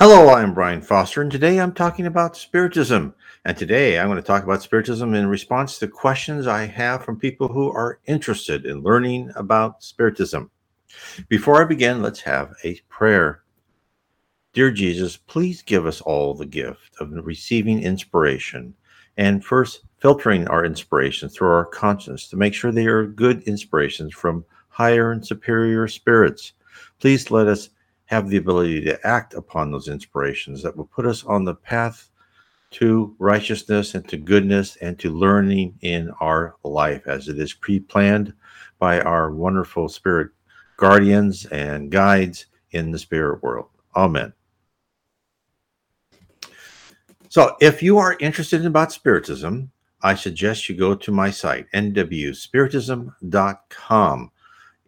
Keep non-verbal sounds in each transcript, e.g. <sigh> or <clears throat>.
Hello, I'm Brian Foster, and today I'm talking about Spiritism. And today I'm going to talk about Spiritism in response to questions I have from people who are interested in learning about Spiritism. Before I begin, let's have a prayer. Dear Jesus, please give us all the gift of receiving inspiration and first filtering our inspirations through our conscience to make sure they are good inspirations from higher and superior spirits. Please let us have the ability to act upon those inspirations that will put us on the path to righteousness and to goodness and to learning in our life as it is pre planned by our wonderful spirit guardians and guides in the spirit world. Amen. So, if you are interested in about Spiritism, I suggest you go to my site, nwspiritism.com.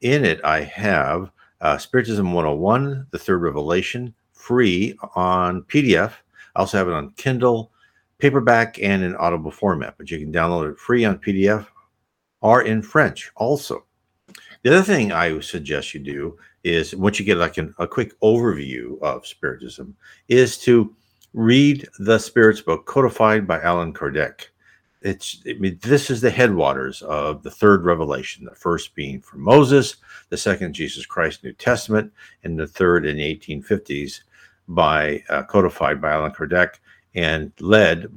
In it, I have uh, Spiritism 101, The Third Revelation, free on PDF. I also have it on Kindle, paperback, and in audible format, but you can download it free on PDF or in French also. The other thing I would suggest you do is once you get like an, a quick overview of Spiritism, is to read the Spirit's book, codified by Allan Kardec it's I mean, this is the headwaters of the third revelation the first being from moses the second jesus christ new testament and the third in the 1850s by uh, codified by allan kardec and led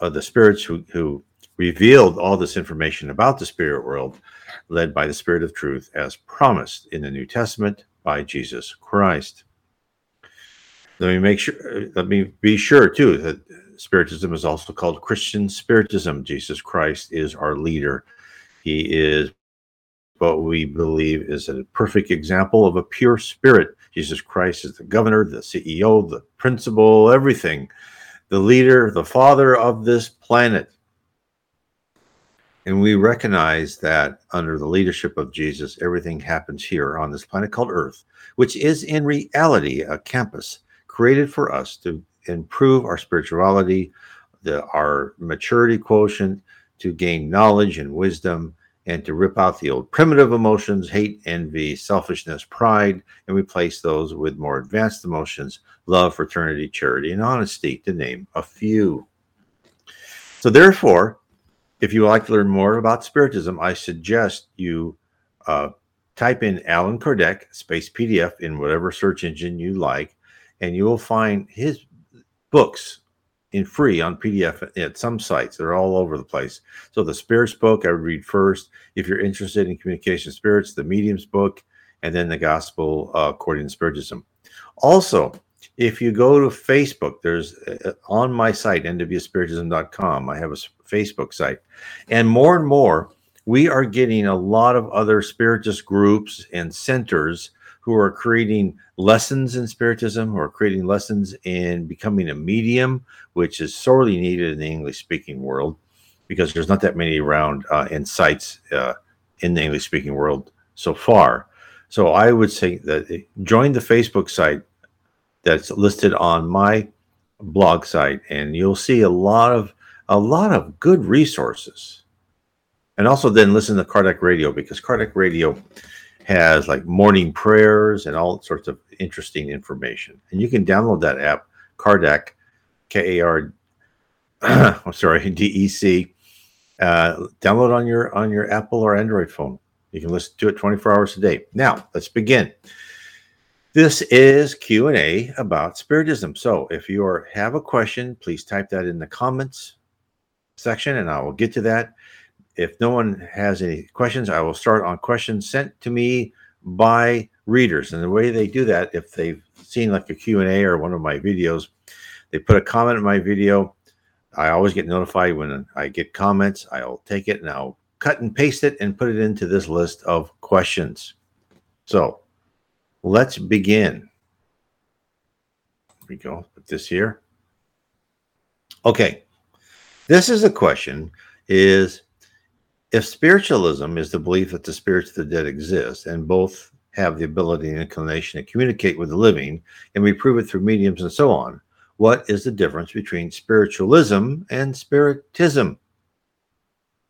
uh, the spirits who, who revealed all this information about the spirit world led by the spirit of truth as promised in the new testament by jesus christ. Let me make sure let me be sure too that Spiritism is also called Christian Spiritism. Jesus Christ is our leader. He is what we believe is a perfect example of a pure spirit. Jesus Christ is the governor, the CEO, the principal, everything, the leader, the father of this planet. And we recognize that under the leadership of Jesus, everything happens here on this planet called Earth, which is in reality a campus created for us to improve our spirituality, the, our maturity quotient, to gain knowledge and wisdom, and to rip out the old primitive emotions hate, envy, selfishness, pride, and replace those with more advanced emotions love, fraternity, charity, and honesty, to name a few. So, therefore, if you would like to learn more about Spiritism, I suggest you uh, type in Allan Kardec space PDF in whatever search engine you like, and you will find his books in free on PDF at some sites. They're all over the place. So the spirits book I would read first. If you're interested in communication spirits, the mediums book, and then the gospel uh, according to spiritism. Also, if you go to Facebook, there's uh, on my site, nwspiritism.com, I have a Facebook site. And more and more, we are getting a lot of other spiritist groups and centers who are creating lessons in spiritism, who are creating lessons in becoming a medium, which is sorely needed in the English speaking world because there's not that many around uh, in sites uh, in the English speaking world so far. So I would say that join the Facebook site that's listed on my blog site, and you'll see a lot of a lot of good resources. And also then listen to Kardec Radio because Kardec Radio has like morning prayers and all sorts of interesting information. And you can download that app, Kardec, K A R. <clears throat> I'm sorry, <laughs> D E C. Uh, download on your on your Apple or Android phone. You can listen to it 24 hours a day. Now let's begin. This is Q and A about Spiritism. So if you are, have a question, please type that in the comments section, and I will get to that if no one has any questions, I will start on questions sent to me by readers. And the way they do that, if they've seen like a Q&A or one of my videos, they put a comment in my video. I always get notified when I get comments. I'll take it and I'll cut and paste it and put it into this list of questions. So let's begin. Here we go. Put this here. Okay. This is a question is if spiritualism is the belief that the spirits of the dead exist and both have the ability and inclination to communicate with the living, and we prove it through mediums and so on, what is the difference between spiritualism and spiritism?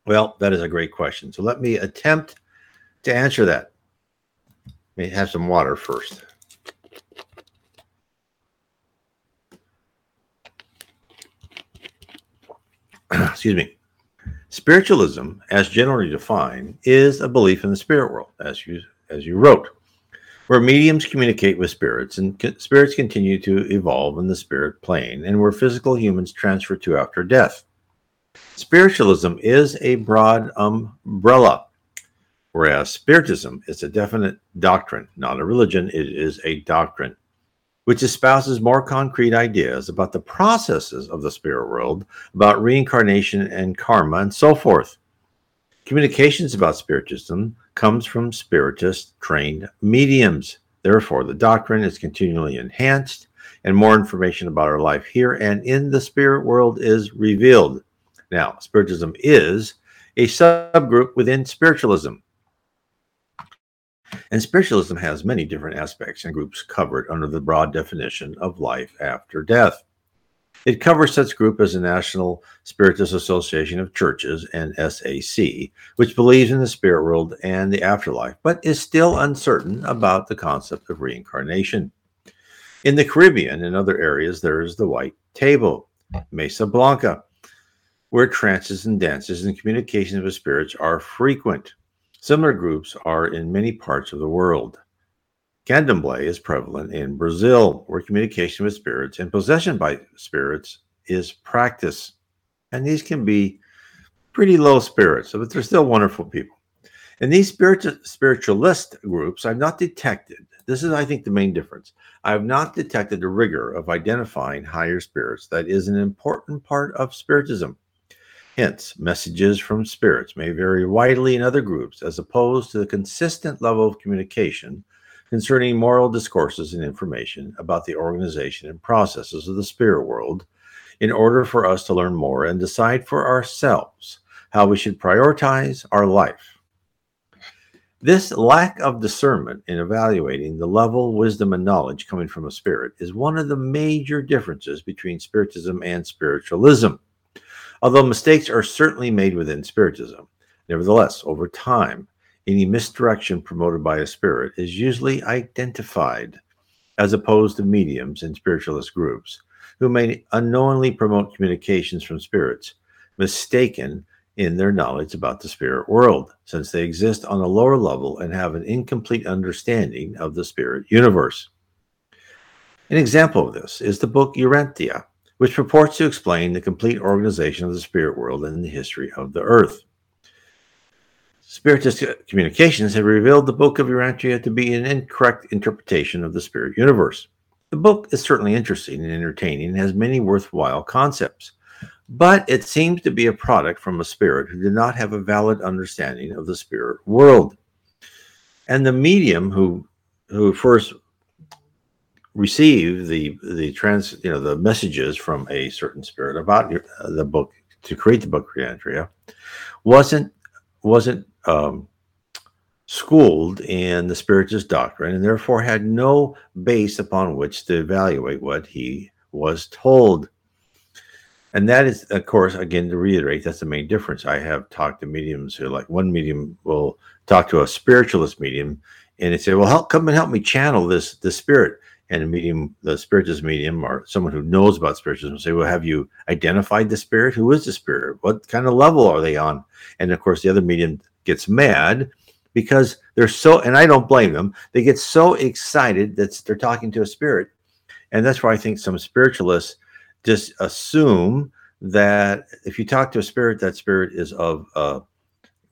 Well, that is a great question. So let me attempt to answer that. Let me have some water first. <clears throat> Excuse me. Spiritualism, as generally defined, is a belief in the spirit world, as you as you wrote, where mediums communicate with spirits and co- spirits continue to evolve in the spirit plane, and where physical humans transfer to after death. Spiritualism is a broad umbrella, whereas Spiritism is a definite doctrine, not a religion, it is a doctrine, which espouses more concrete ideas about the processes of the spirit world, about reincarnation and karma, and so forth. Communications about Spiritism comes from Spiritist trained mediums. Therefore, the doctrine is continually enhanced, and more information about our life here and in the spirit world is revealed. Now, Spiritism is a subgroup within spiritualism. And spiritualism has many different aspects and groups covered under the broad definition of life after death. It covers such group as the National Spiritist Association of Churches NSAC, which believes in the spirit world and the afterlife, but is still uncertain about the concept of reincarnation. In the Caribbean and other areas, there is the White Table, Mesa Blanca, where trances and dances and communications with spirits are frequent. Similar groups are in many parts of the world. Candomblé is prevalent in Brazil, where communication with spirits and possession by spirits is practice. And these can be pretty low spirits, but they're still wonderful people. In these spirit- spiritualist groups, I've not detected, this is, I think, the main difference. I have not detected the rigor of identifying higher spirits that is an important part of Spiritism. Hence, messages from spirits may vary widely in other groups as opposed to the consistent level of communication concerning moral discourses and information about the organization and processes of the spirit world in order for us to learn more and decide for ourselves how we should prioritize our life. This lack of discernment in evaluating the level, wisdom, and knowledge coming from a spirit is one of the major differences between Spiritism and spiritualism. Although mistakes are certainly made within Spiritism, nevertheless, over time, any misdirection promoted by a spirit is usually identified, as opposed to mediums and spiritualist groups who may unknowingly promote communications from spirits, mistaken in their knowledge about the spirit world, since they exist on a lower level and have an incomplete understanding of the spirit universe. An example of this is the book Urantia, which purports to explain the complete organization of the spirit world and the history of the earth. Spiritist communications have revealed the Book of Urantia to be an incorrect interpretation of the spirit universe. The book is certainly interesting and entertaining and has many worthwhile concepts, but it seems to be a product from a spirit who did not have a valid understanding of the spirit world. And the medium who who first received the the trans you know the messages from a certain spirit about uh, the book to create the book Urantia wasn't wasn't um, schooled in the Spiritist doctrine and therefore had no base upon which to evaluate what he was told. And that is, of course, again, to reiterate, that's the main difference. I have talked to mediums who, like, one medium will talk to a spiritualist medium and they say, Well, help come and help me channel this, this spirit. And a medium, the spiritist medium, or someone who knows about spiritism say, Well, have you identified the spirit? Who is the spirit? What kind of level are they on? And of course, the other medium gets mad because they're so, and I don't blame them, they get so excited that they're talking to a spirit. And that's why I think some spiritualists just assume that if you talk to a spirit, that spirit is of uh,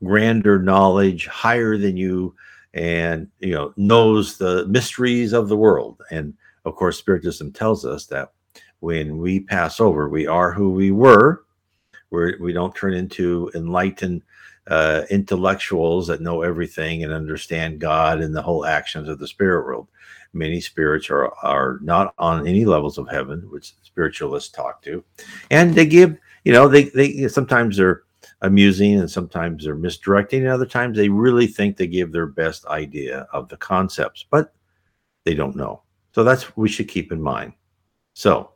grander knowledge, higher than you, and you know knows the mysteries of the world. And of course, Spiritism tells us that when we pass over, we are who we were. We're, we don't turn into enlightened uh, intellectuals that know everything and understand God and the whole actions of the spirit world. Many spirits are are not on any levels of heaven, which spiritualists talk to, and they give you know they they sometimes they're amusing and sometimes they're misdirecting, and other times they really think they give their best idea of the concepts, but they don't know. So that's what we should keep in mind. So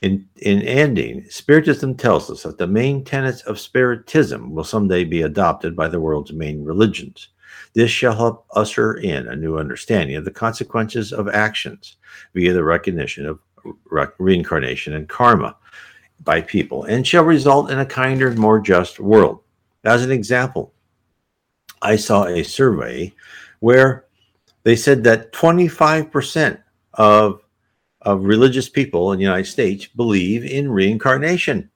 in, in ending, Spiritism tells us that the main tenets of Spiritism will someday be adopted by the world's main religions. This shall help usher in a new understanding of the consequences of actions via the recognition of re- reincarnation and karma. By people and shall result in a kinder, more just world. As an example, I saw a survey where they said that 25% of, of religious people in the United States believe in reincarnation.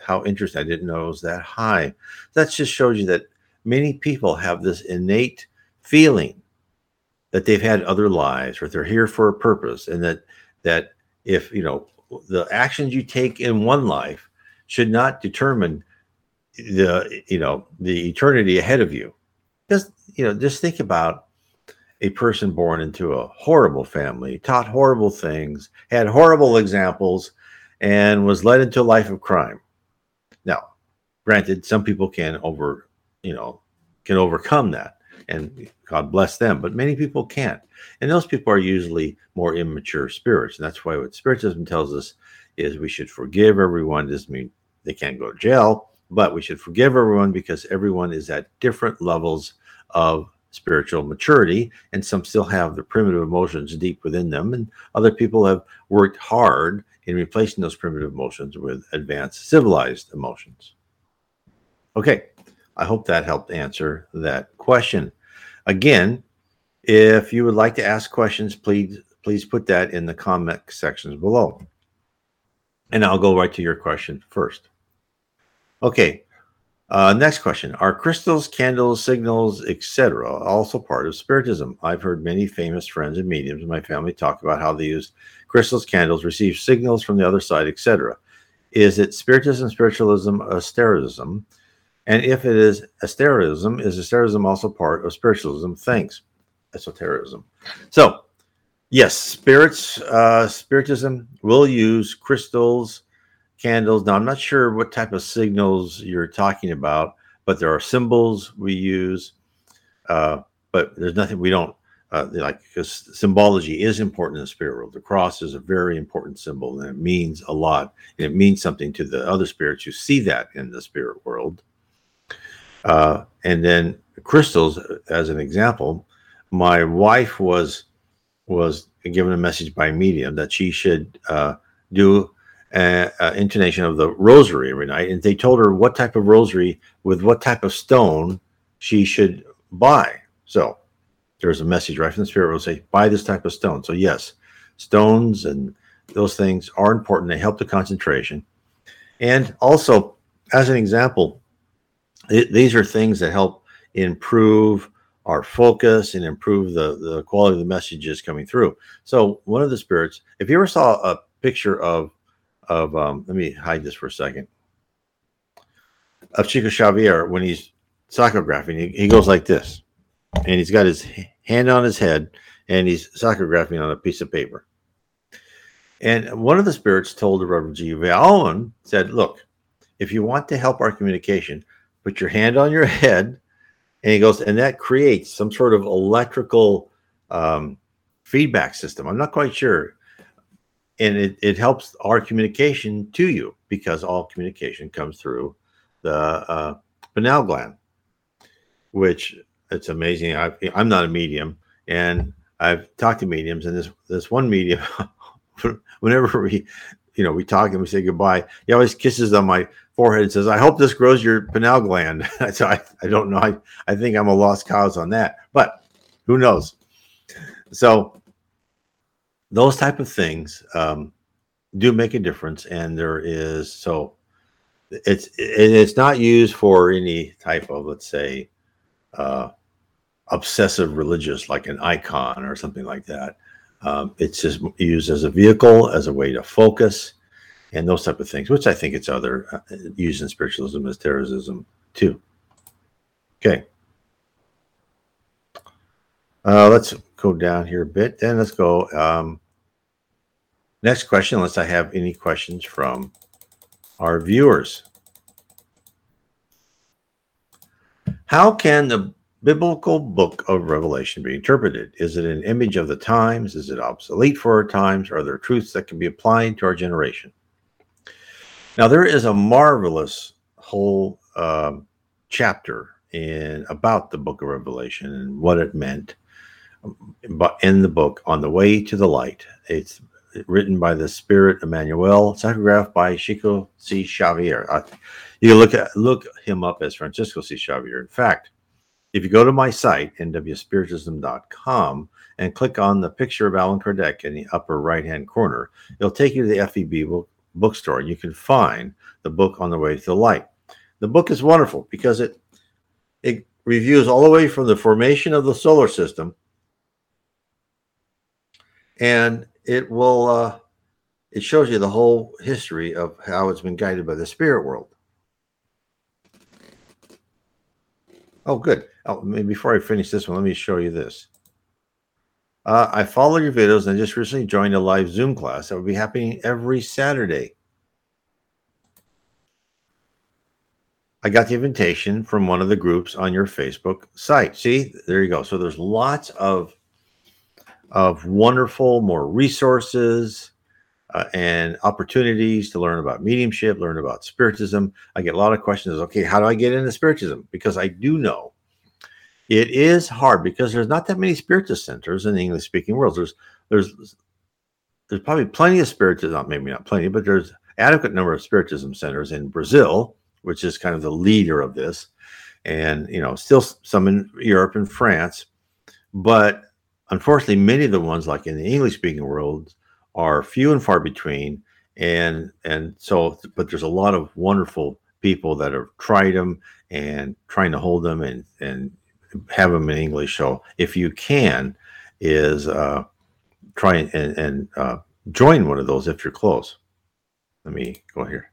How interesting. I didn't know it was that high. That just shows you that many people have this innate feeling that they've had other lives or they're here for a purpose and that that if you know the actions you take in one life should not determine the you know the eternity ahead of you. Just you know just think about a person born into a horrible family taught horrible things had horrible examples and was led into a life of crime. Now granted some people can over you know can overcome that and God bless them. But many people can't. And those people are usually more immature spirits. And that's why what Spiritism tells us is we should forgive everyone. Doesn't mean they can't go to jail, but we should forgive everyone because everyone is at different levels of spiritual maturity. And some still have the primitive emotions deep within them. And other people have worked hard in replacing those primitive emotions with advanced civilized emotions. Okay, I hope that helped answer that question. Again, if you would like to ask questions, please please put that in the comment sections below. And I'll go right to your question first. Okay. Uh, next question: Are crystals, candles, signals, etc., also part of spiritism? I've heard many famous friends and mediums in my family talk about how they use crystals, candles, receive signals from the other side, etc. Is it spiritism, spiritualism, esoterism? And if it is esoterism, is esoterism also part of spiritualism? Thanks, esotericism. So, yes, spirits, uh, spiritism will use crystals, candles. Now, I'm not sure what type of signals you're talking about, but there are symbols we use. Uh, but there's nothing we don't uh, like because symbology is important in the spirit world. The cross is a very important symbol and it means a lot. And it means something to the other spirits who see that in the spirit world. Uh, and then crystals, as an example, my wife was was given a message by medium that she should uh, do an intonation of the rosary every night, and they told her what type of rosary with what type of stone she should buy. So there's a message right from the spirit will say, buy this type of stone. So yes, stones and those things are important. They help the concentration. And also, as an example, it, these are things that help improve our focus and improve the, the quality of the messages coming through. So one of the spirits, if you ever saw a picture of of um, let me hide this for a second of Chico Xavier when he's psychographing, he, he goes like this, and he's got his hand on his head and he's psychographing on a piece of paper. And one of the spirits told the Reverend G. Owen said, "Look, if you want to help our communication, put your hand on your head, and he goes, and that creates some sort of electrical um, feedback system. I'm not quite sure. And it, it helps our communication to you because all communication comes through the uh, pineal gland, which it's amazing. I, I'm not a medium, and I've talked to mediums, and this this one medium, <laughs> whenever we, you know, we talk and we say goodbye, he always kisses on my forehead and says, I hope this grows your pineal gland. <laughs> so I, I don't know. I, I think I'm a lost cause on that, but who knows? So those type of things um, do make a difference. And there is, so it's, it's not used for any type of, let's say, uh, obsessive religious, like an icon or something like that. Um, it's just used as a vehicle, as a way to focus and those type of things, which I think it's other uh, used in spiritualism as terrorism too. Okay. Uh, let's go down here a bit. Then let's go. Um, next question, unless I have any questions from our viewers. How can the biblical book of Revelation be interpreted? Is it an image of the times? Is it obsolete for our times? Are there truths that can be applied to our generation? Now, there is a marvelous whole um, chapter in about the book of Revelation and what it meant. But in the book, on the way to the light, it's written by the Spirit Emmanuel, psychographed by Chico C. Xavier. Uh, you look at look him up as Francisco C. Xavier. In fact, if you go to my site, nwspiritism.com, and click on the picture of Allan Kardec in the upper right hand corner, it'll take you to the FEB book, bookstore. And you can find the book on the way to the light. The book is wonderful because it it reviews all the way from the formation of the solar system and it will uh, it shows you the whole history of how it's been guided by the spirit world oh good oh, before i finish this one let me show you this uh, i follow your videos and I just recently joined a live zoom class that will be happening every saturday I got the invitation from one of the groups on your Facebook site. See, there you go. So there's lots of of wonderful more resources uh, and opportunities to learn about mediumship, learn about spiritism. I get a lot of questions. Okay, how do I get into spiritism? Because I do know it is hard because there's not that many spiritist centers in the English speaking world. There's there's there's probably plenty of spiritism, maybe not plenty, but there's adequate number of spiritism centers in Brazil, which is kind of the leader of this, and you know still some in Europe and France, but unfortunately, many of the ones like in the English speaking world are few and far between. And and so, but there's a lot of wonderful people that have tried them and trying to hold them and and have them in English. So if you can, is uh, try and, and uh, join one of those if you're close. Let me go here.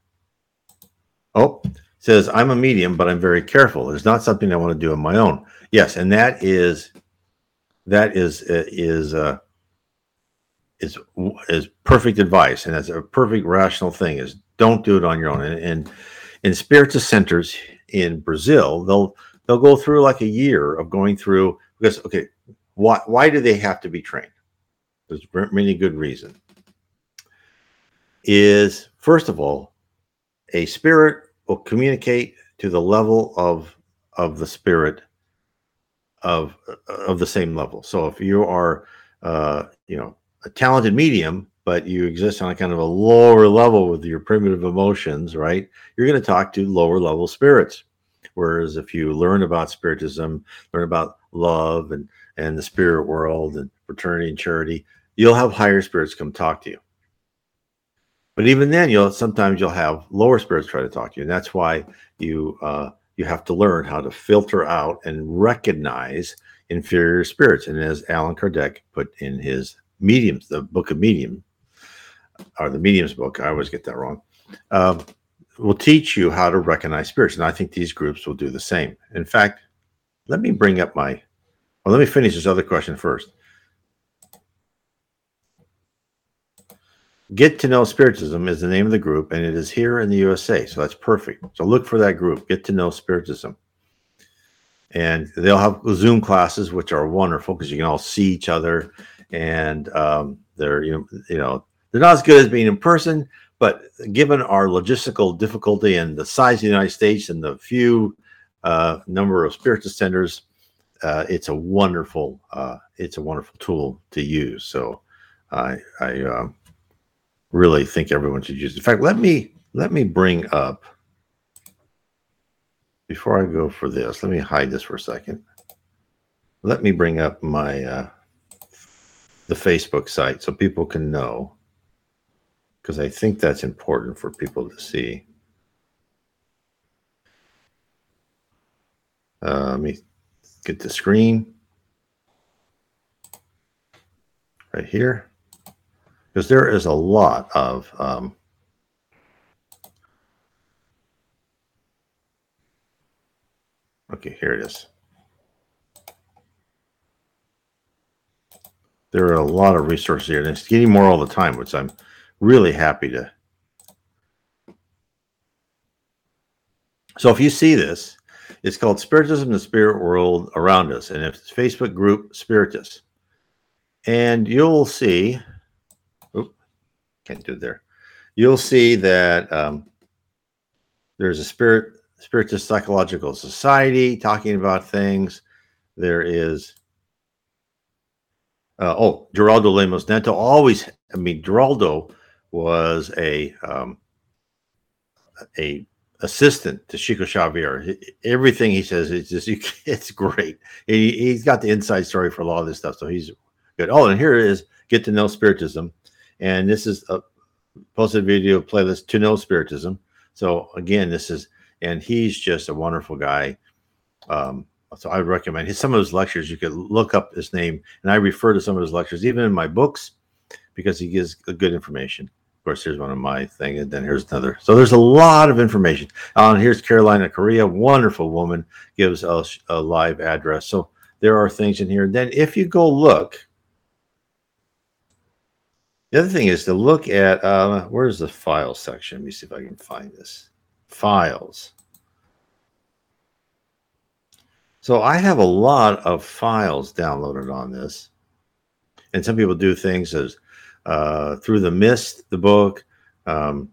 Oh, says I'm a medium, but I'm very careful. It's not something I want to do on my own. Yes, and that is that is uh, is uh, is is perfect advice, and that's a perfect rational thing. Is don't do it on your own. And, and in spiritist centers in Brazil, they'll they'll go through like a year of going through because okay, why why do they have to be trained? There's many good reasons. Is first of all, a spirit will communicate to the level of of the spirit of of the same level. So if you are, uh, you know, a talented medium, but you exist on a kind of a lower level with your primitive emotions, right? You're going to talk to lower level spirits. Whereas if you learn about spiritism, learn about love and and the spirit world and fraternity and charity, you'll have higher spirits come talk to you. But even then, you'll sometimes you'll have lower spirits try to talk to you, and that's why you uh, you have to learn how to filter out and recognize inferior spirits. And as Allan Kardec put in his mediums, the book of medium, or the mediums book, I always get that wrong, um, will teach you how to recognize spirits. And I think these groups will do the same. In fact, let me bring up my, well, let me finish this other question first. Get to Know Spiritism is the name of the group, and it is here in the USA. So that's perfect. So look for that group, Get to Know Spiritism. And they'll have Zoom classes, which are wonderful because you can all see each other. And um, they're, you know, you know, they're not as good as being in person, but given our logistical difficulty and the size of the United States and the few uh, number of spiritist centers, uh, it's a wonderful, uh, it's a wonderful tool to use. So I, I, um, really think everyone should use. It. In fact, let me let me bring up before I go for this. Let me hide this for a second. Let me bring up my uh, the Facebook site so people can know because I think that's important for people to see. Uh, let me get the screen. Right here. Because there is a lot of um, okay here it is. There are a lot of resources here and it's getting more all the time which i'm really happy to so if you see this it's called spiritism the spirit world around us and it's facebook group spiritus and you'll see oop, can't do there. You'll see that um, there's a spirit spiritist psychological society talking about things. There is uh, oh Geraldo Lemos Neto always I mean, Geraldo was a um, a assistant to Chico Xavier. Everything he says is just <laughs> it's great. He, has got the inside story for a lot of this stuff, so he's good. Oh, and here is: get to know Spiritism, and this is a posted video playlist to know Spiritism. So again, this is and he's just a wonderful guy. Um, so I recommend his, some of his lectures. You could look up his name, and I refer to some of his lectures, even in my books, because he gives good information. Course, here's one of my thing, and then here's another. So there's a lot of information. And here's Carolina Korea, wonderful woman, gives us a live address. So there are things in here. Then if you go look, the other thing is to look at uh, where's the file section. Let me see if I can find this. Files. So I have a lot of files downloaded on this. And some people do things as uh, Through the Mist, the book, um,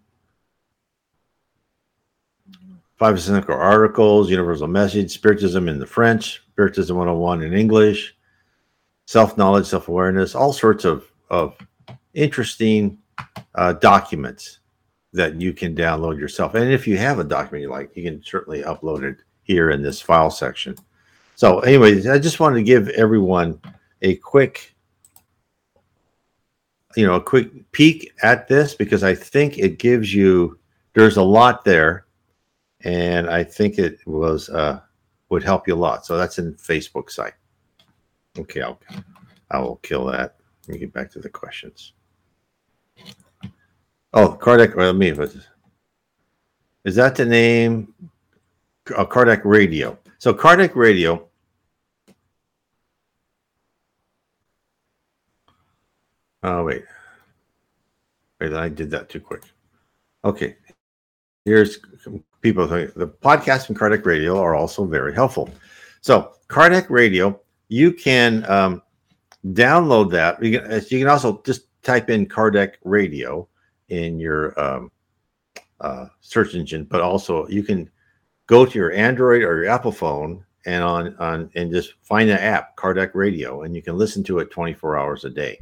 five cynical articles, universal message, spiritism in the French, spiritism 101 in English, self-knowledge, self-awareness, all sorts of, of interesting uh, documents that you can download yourself. And if you have a document you like, you can certainly upload it here in this file section. So, anyways, I just wanted to give everyone a quick, you know, a quick peek at this because I think it gives you there's a lot there, and I think it was uh, would help you a lot. So that's in Facebook site. Okay, I'll I will kill that. Let me get back to the questions. Oh, Kardec. Well, me, is that the name? Uh, cardiac Radio. So cardiac Radio. Oh wait, wait! I did that too quick. Okay, here's people. The podcast from Kardec Radio are also very helpful. So Kardec Radio, you can um, download that. You can, you can also just type in Kardec Radio in your um, uh, search engine, but also you can go to your Android or your Apple phone and on on and just find the app, Kardec Radio, and you can listen to it 24 hours a day.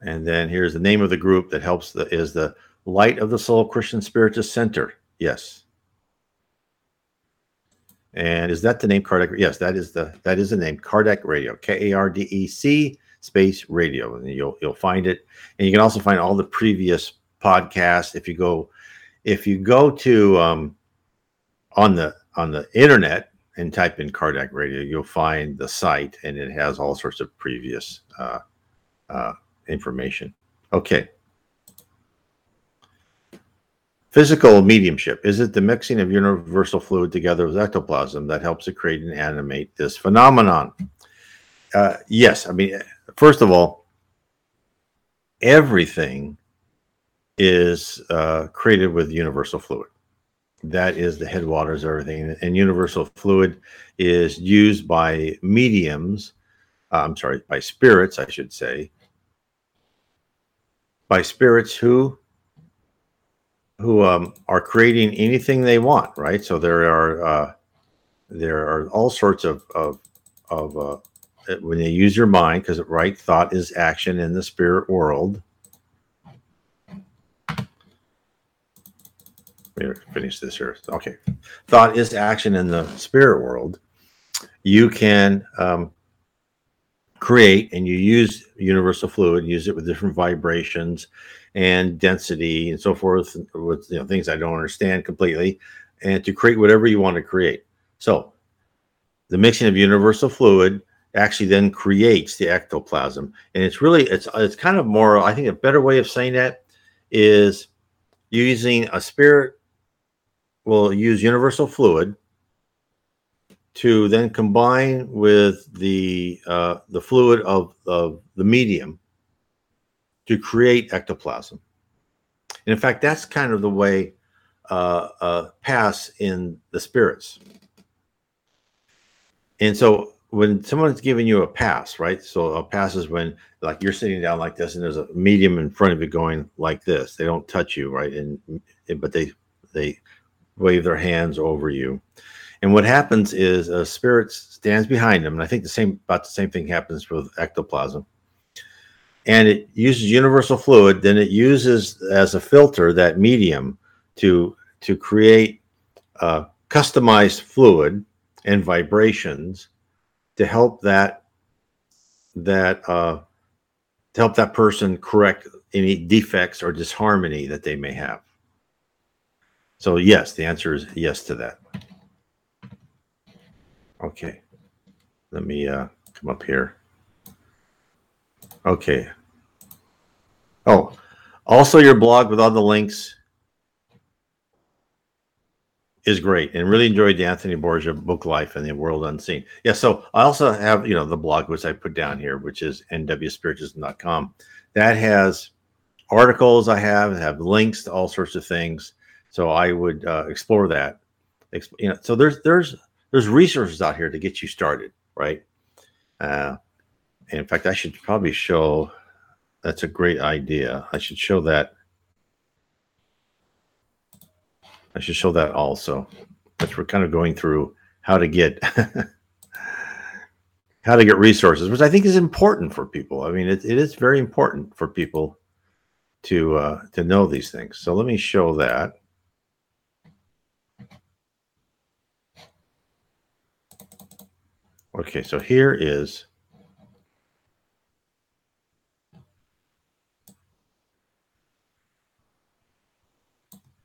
And then here's the name of the group that helps the is the Light of the Soul Christian Spiritist Center. Yes. And is that the name Kardec? Yes, that is the that is the name Kardec Radio. K A R D E C space radio. And you'll you'll find it. And you can also find all the previous podcasts if you go if you go to um, on the on the internet and type in Kardec Radio, you'll find the site, and it has all sorts of previous uh, uh, information. Okay. Physical mediumship is it the mixing of universal fluid together with ectoplasm that helps to create and animate this phenomenon? Uh, yes. I mean, first of all, everything is uh, created with universal fluid. That is the headwaters of everything. And universal fluid is used by mediums, uh, I'm sorry, by spirits, I should say, by spirits who who um, are creating anything they want, right? So there are uh, there are all sorts of of, of uh, when they use your mind, because right thought is action in the spirit world. Me finish this here. Okay, thought is action in the spirit world. You can um, create, and you use universal fluid, and use it with different vibrations and density and so forth with you know things I don't understand completely, and to create whatever you want to create. So the mixing of universal fluid actually then creates the ectoplasm, and it's really it's it's kind of more. I think a better way of saying that is using a spirit will use universal fluid to then combine with the uh, the fluid of, of the medium to create ectoplasm. And in fact, that's kind of the way uh, uh, pass in the spirits. And so when someone's giving you a pass, right? So a pass is when like you're sitting down like this and there's a medium in front of you going like this. They don't touch you, right? And but they they wave their hands over you. And what happens is a spirit stands behind them, and I think the same about the same thing happens with ectoplasm. And it uses universal fluid, then it uses as a filter that medium to to create uh, customized fluid and vibrations to help that that uh, to help that person correct any defects or disharmony that they may have. So yes, the answer is yes to that. Okay, let me uh, come up here. Okay. Oh, also your blog with all the links is great and really enjoyed the Anthony Borgia book Life and the World Unseen. Yeah, so I also have, you know, the blog which I put down here, which is nwspiritism.com. That has articles I have, have links to all sorts of things. So I would uh, explore that. You know, so there's there's there's resources out here to get you started, right? Uh, in fact, I should probably show. That's a great idea. I should show that I should show that also. But we're kind of going through how to get <laughs> how to get resources, which I think is important for people. I mean, it, it is very important for people to uh, to know these things. So let me show that. Okay, so here is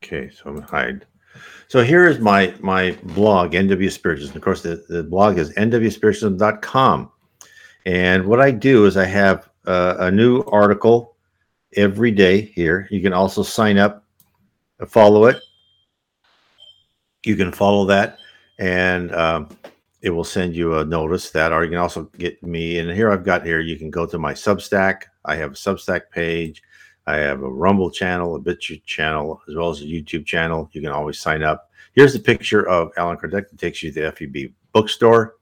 Okay, so I'm gonna hide. So here is my my blog, NW Spiritism. Of course, the, the blog is nwspiritism.com. And what I do is I have uh, a new article every day here. You can also sign up, follow it. You can follow that, and um, it will send you a notice that, or you can also get me. And here I've got here, you can go to my Substack. I have a Substack page. I have a Rumble channel, a BitChute channel, as well as a YouTube channel. You can always sign up. Here's the picture of Allan Kardec that takes you to the FEB bookstore.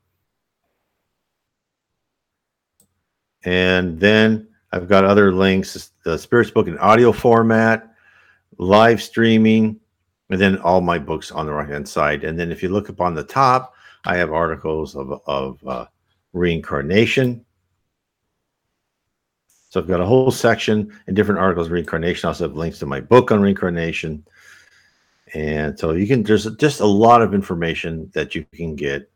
And then I've got other links, the Spirits book in audio format, live streaming, and then all my books on the right hand side. And then if you look up on the top, I have articles of, of uh, reincarnation, so I've got a whole section and different articles reincarnation. I also have links to my book on reincarnation. And so you can there's just a lot of information that you can get.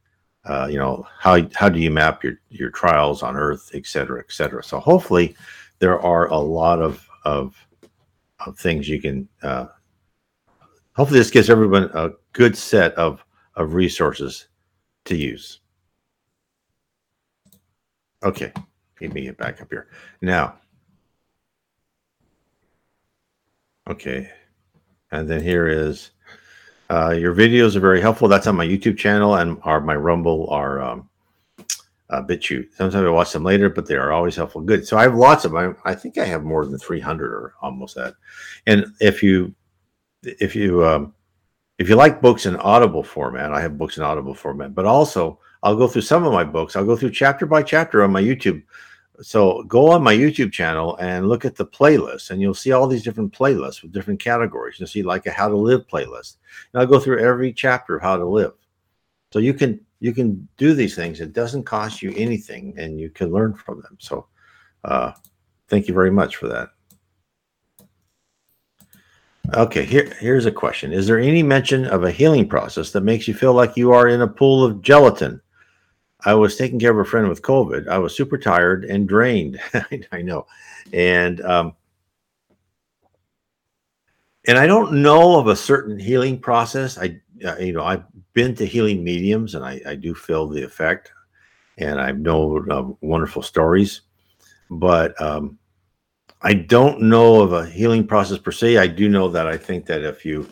Uh, you know how how do you map your your trials on Earth, et cetera, et cetera. So hopefully there are a lot of of, of things you can. Uh, hopefully this gives everyone a good set of of resources to use. Okay. Let me get back up here. Now, okay. And then here is uh, your videos are very helpful. That's on my YouTube channel and are my Rumble, our um, uh, BitChute. Sometimes I watch them later, but they are always helpful. Good. So I have lots of them. I, I think I have more than 300 or almost that. And if you, if you, um, if you like books in audible format, I have books in audible format, but also I'll go through some of my books. I'll go through chapter by chapter on my YouTube. So go on my YouTube channel and look at the playlist, and you'll see all these different playlists with different categories. You'll see like a how to live playlist. And I'll go through every chapter of how to live. So you can you can do these things. It doesn't cost you anything, and you can learn from them. So uh, thank you very much for that. Okay, here, here's a question. Is there any mention of a healing process that makes you feel like you are in a pool of gelatin? I was taking care of a friend with COVID. I was super tired and drained. <laughs> I know. And, um, and I don't know of a certain healing process. I, uh, you know, I've been to healing mediums and I, I do feel the effect and I know uh, wonderful stories, but, um, I don't know of a healing process per se. I do know that I think that if you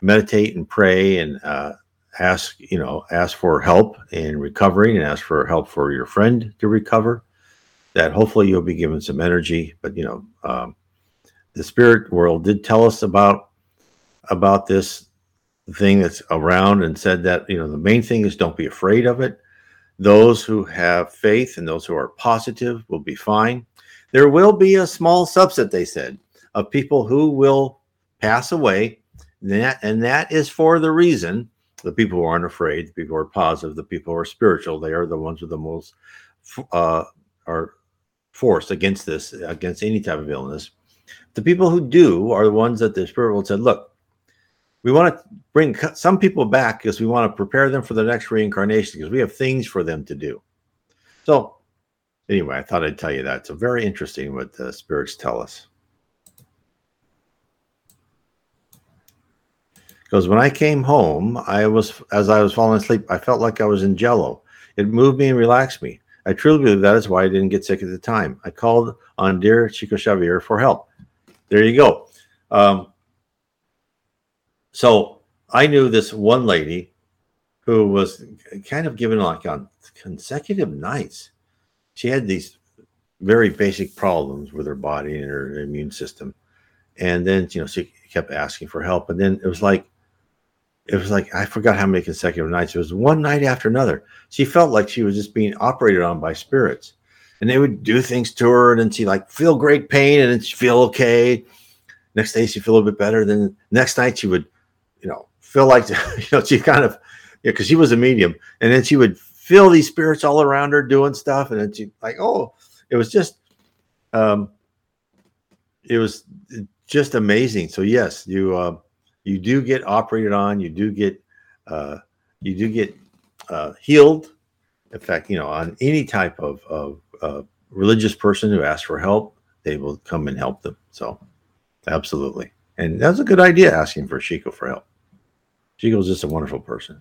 meditate and pray and uh, ask you know ask for help in recovering and ask for help for your friend to recover that hopefully you'll be given some energy. But you know um, the spirit world did tell us about about this thing that's around and said that you know the main thing is don't be afraid of it. Those who have faith and those who are positive will be fine there will be a small subset they said of people who will pass away and that, and that is for the reason The people who aren't afraid, the people who are positive, the people who are spiritual, they are the ones with the most uh, are force against this, against any type of illness. The people who do are the ones that the spirit world said, look, we want to bring some people back because we want to prepare them for the next reincarnation because we have things for them to do. So, anyway, I thought I'd tell you that. So, very interesting what the spirits tell us. Because when I came home, I was, as I was falling asleep, I felt like I was in jello. It moved me and relaxed me. I truly believe that is why I didn't get sick at the time. I called on dear Chico Xavier for help. There you go. Um, so I knew this one lady who was kind of given like on consecutive nights. She had these very basic problems with her body and her immune system. And then, you know, she kept asking for help. And then it was like, it was like, I forgot how many consecutive nights. It was one night after another. She felt like she was just being operated on by spirits. And they would do things to her, and then she like feel great pain, and then she feel okay. Next day she feel a little bit better. Then next night she would, you know, feel like <laughs> you know she kind of, yeah, because she was a medium, and then she would feel these spirits all around her doing stuff, and she like, oh, it was just, um, it was just amazing. So yes, you. Uh, you do get operated on. You do get uh, you do get uh, healed. In fact, you know, on any type of, of uh, religious person who asks for help, they will come and help them. So, absolutely, and that's a good idea asking for Chico for help. Chico's just a wonderful person.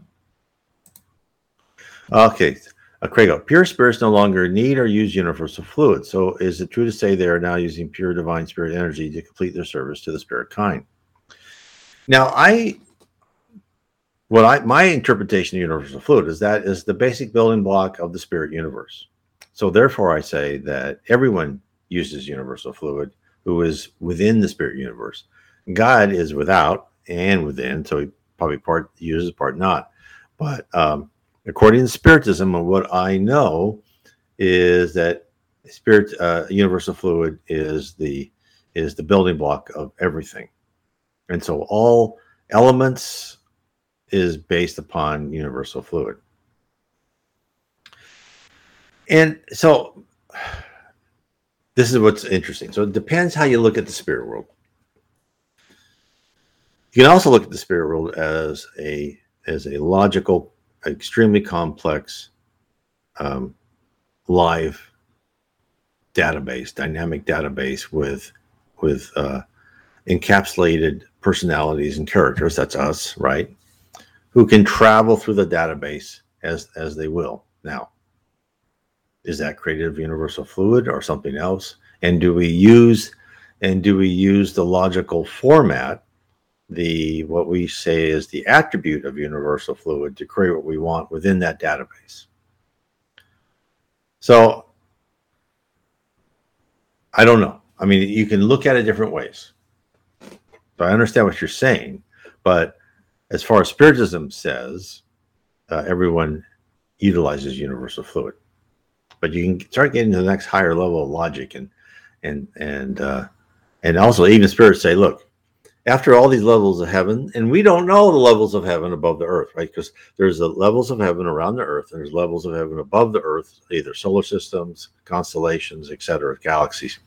Okay, uh, Craig, pure spirits no longer need or use universal fluid. So, is it true to say they are now using pure divine spirit energy to complete their service to the spirit kind? Now, I what I my interpretation of universal fluid is that is the basic building block of the spirit universe. So therefore, I say that everyone uses universal fluid who is within the spirit universe. God is without and within, so he probably part uses part not. But um, according to Spiritism, and what I know is that spirit uh, universal fluid is the is the building block of everything. And so all elements is based upon universal fluid. And so this is what's interesting. So it depends how you look at the spirit world. You can also look at the spirit world as a as a logical, extremely complex, um, live database, dynamic database with with uh, encapsulated personalities and characters that's us right who can travel through the database as as they will. Now is that creative universal fluid or something else? And do we use and do we use the logical format the what we say is the attribute of universal fluid to create what we want within that database. So i don't know. I mean you can look at it different ways. So I understand what you're saying, but as far as Spiritism says, uh, everyone utilizes universal fluid. But you can start getting to the next higher level of logic and and and uh, and also even spirits say, look, after all these levels of heaven, and we don't know the levels of heaven above the earth, right? Because there's the levels of heaven around the earth, and there's levels of heaven above the earth, either solar systems, constellations, etc., galaxies.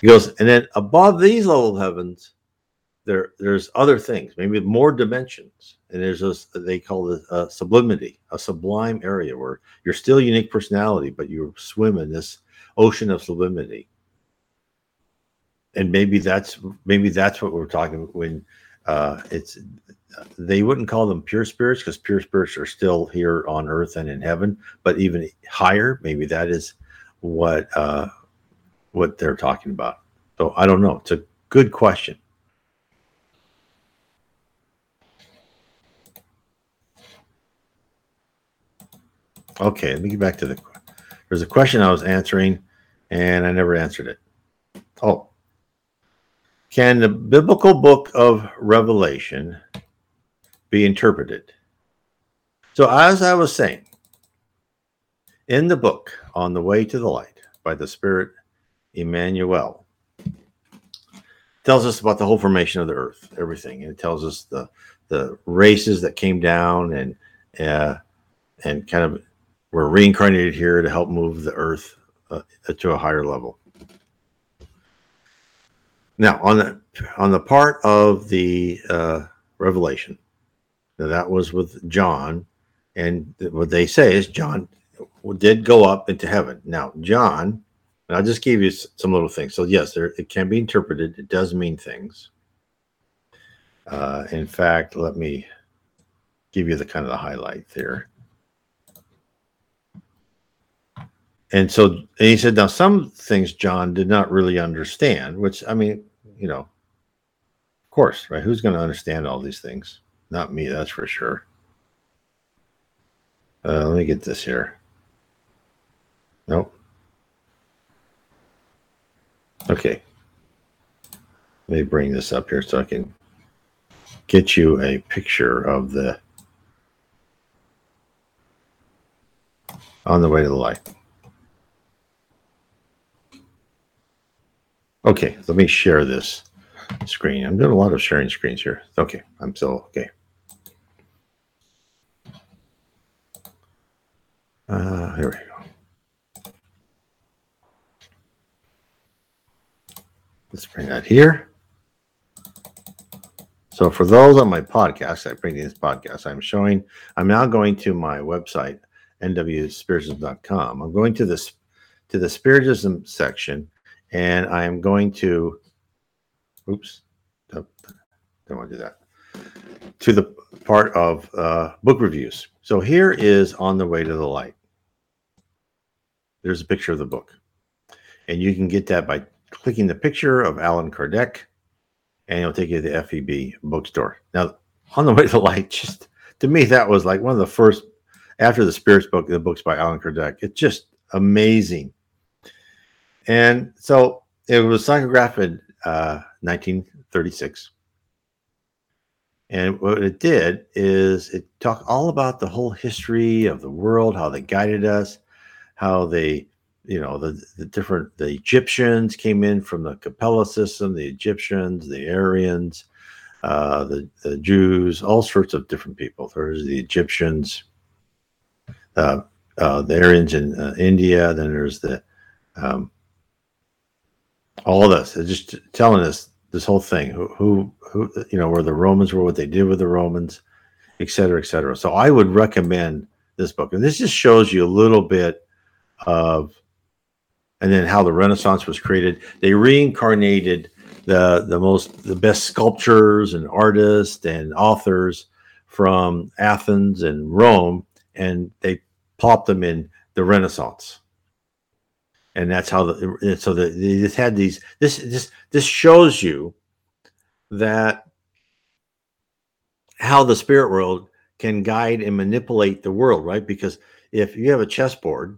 He goes, and then above these level of heavens, there there's other things, maybe more dimensions, and there's a they call it a sublimity, a sublime area where you're still unique personality, but you swim in this ocean of sublimity. And maybe that's maybe that's what we're talking when uh, it's they wouldn't call them pure spirits because pure spirits are still here on earth and in heaven, but even higher, maybe that is what uh, what they're talking about. So I don't know. It's a good question. Okay, let me get back to the. There's a question I was answering, and I never answered it. Oh, can the biblical book of Revelation be interpreted? So, as I was saying, in the book On the Way to the Light by the Spirit Emmanuel, tells us about the whole formation of the earth, everything. It tells us the the races that came down and uh, and kind of were reincarnated here to help move the earth uh, to a higher level. Now, on the on the part of the uh, revelation, that was with John, and what they say is John did go up into heaven. Now, John, and I'll just give you some little things. So, yes, there it can be interpreted. It does mean things. Uh, in fact, let me give you the kind of the highlight there. And so and he said, now some things John did not really understand, which I mean, you know, of course, right? Who's going to understand all these things? Not me, that's for sure. Uh, let me get this here. Nope. Okay. Let me bring this up here so I can get you a picture of the on the way to the light. Okay, let me share this screen. I'm doing a lot of sharing screens here. Okay, I'm still okay. Uh, here we go. Let's bring that here. So for those on my podcast, I bring this podcast, I'm showing, I'm now going to my website, nwspiritism.com. I'm going to this to the spiritism section, and I am going to, oops, don't, want to do that, to the part of uh, book reviews. So here is On the Way to the Light. There's a picture of the book. And you can get that by clicking the picture of Allan Kardec and it'll take you to the FEB bookstore. Now, on the way to the light, just to me, that was like one of the first after the spirits book, the books by Allan Kardec. It's just amazing. And so it was psychographed in uh, 1936. And what it did is it talked all about the whole history of the world, how they guided us, how they you know the, the different the egyptians came in from the capella system the egyptians the aryans uh, the, the jews all sorts of different people there's the egyptians uh, uh, the aryans in uh, india then there's the um, all this just telling us this whole thing who, who who you know where the romans were what they did with the romans et cetera et cetera so i would recommend this book and this just shows you a little bit of and then how the Renaissance was created. They reincarnated the the most the best sculptors and artists and authors from Athens and Rome, and they plopped them in the Renaissance. And that's how the so the, they just had these. This this this shows you that how the spirit world can guide and manipulate the world, right? Because if you have a chessboard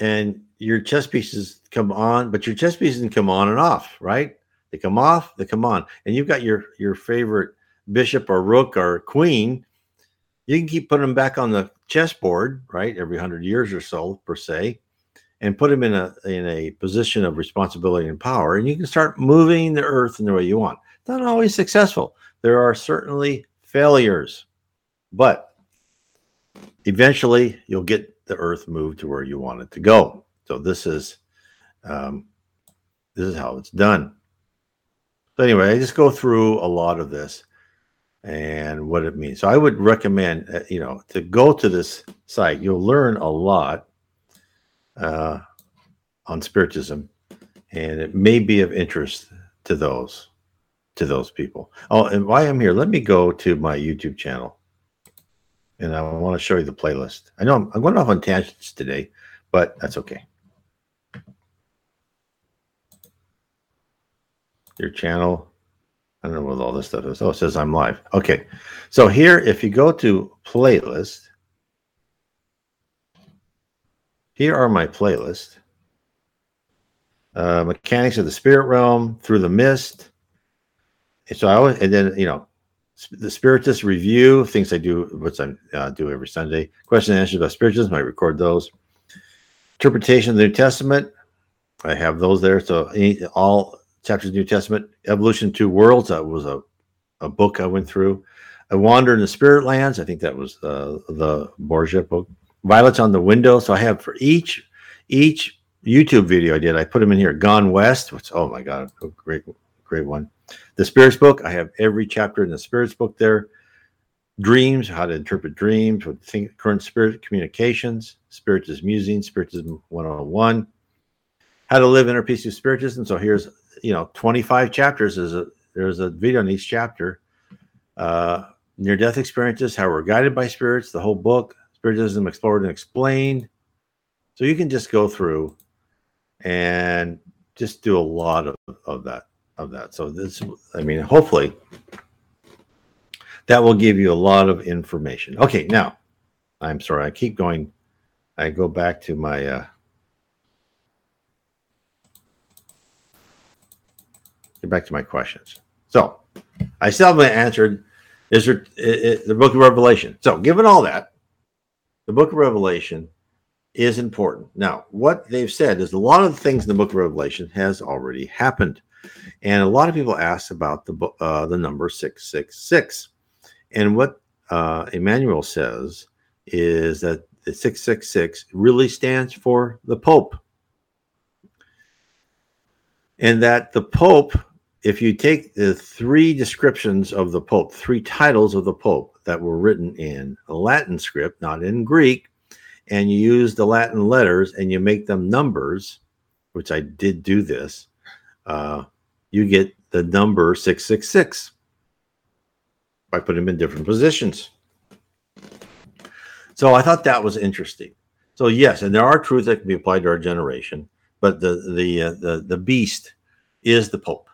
and your chess pieces come on, but your chess pieces come on and off, right? They come off, they come on, and you've got your your favorite bishop or rook or queen. You can keep putting them back on the chessboard, right? Every hundred years or so, per se, and put them in a in a position of responsibility and power, and you can start moving the earth in the way you want. Not always successful. There are certainly failures, but eventually you'll get the earth moved to where you want it to go. So this is um, this is how it's done. So anyway, I just go through a lot of this and what it means. So I would recommend, uh, you know, to go to this site. You'll learn a lot uh, on spiritism, and it may be of interest to those to those people. Oh, and while I'm here, let me go to my YouTube channel, and I want to show you the playlist. I know I'm, I'm going off on tangents today, but that's okay. your channel. I don't know what all this stuff is. Oh, it says I'm live. Okay. So here, if you go to playlist, here are my playlist. Uh, Mechanics of the Spirit Realm, Through the Mist. So I always, and then, you know, the Spiritist review, things I do, which I uh, do every Sunday. Question and answers about Spiritism, I record those. Interpretation of the New Testament, I have those there. So any, all chapters of the New Testament. Evolution Two Worlds, that was a a book I went through. I Wander in the Spirit Lands. I think that was uh, the Borgia book. Violets on the Window. So I have for each each YouTube video I did, I put them in here. Gone West, which oh my god, great great one. The Spirits book. I have every chapter in the Spirits book there. Dreams, how to interpret dreams with think, current spirit communications, Spiritism musing, Spiritism 101, how to live inner peace with Spiritism. So here's you know 25 chapters. There's a there's a video in each chapter. Uh, near death experiences, how we're guided by spirits, the whole book, Spiritism Explored and Explained. So you can just go through and just do a lot of, of that of that. So this I mean hopefully that will give you a lot of information. Okay, now I'm sorry, I keep going. I go back to my uh get back to my questions. So I still haven't answered is there, it, it, the book of Revelation. So, given all that, the book of Revelation is important. Now, what they've said is a lot of the things in the book of Revelation has already happened. And a lot of people ask about the uh, the number 666. And what uh, Emmanuel says is that the 666 really stands for the Pope. And that the Pope if you take the three descriptions of the Pope, three titles of the Pope that were written in Latin script, not in Greek, and you use the Latin letters and you make them numbers, which I did do this, uh, you get the number 666 by putting them in different positions. So I thought that was interesting. So yes, and there are truths that can be applied to our generation, but the the uh, the the beast is the Pope.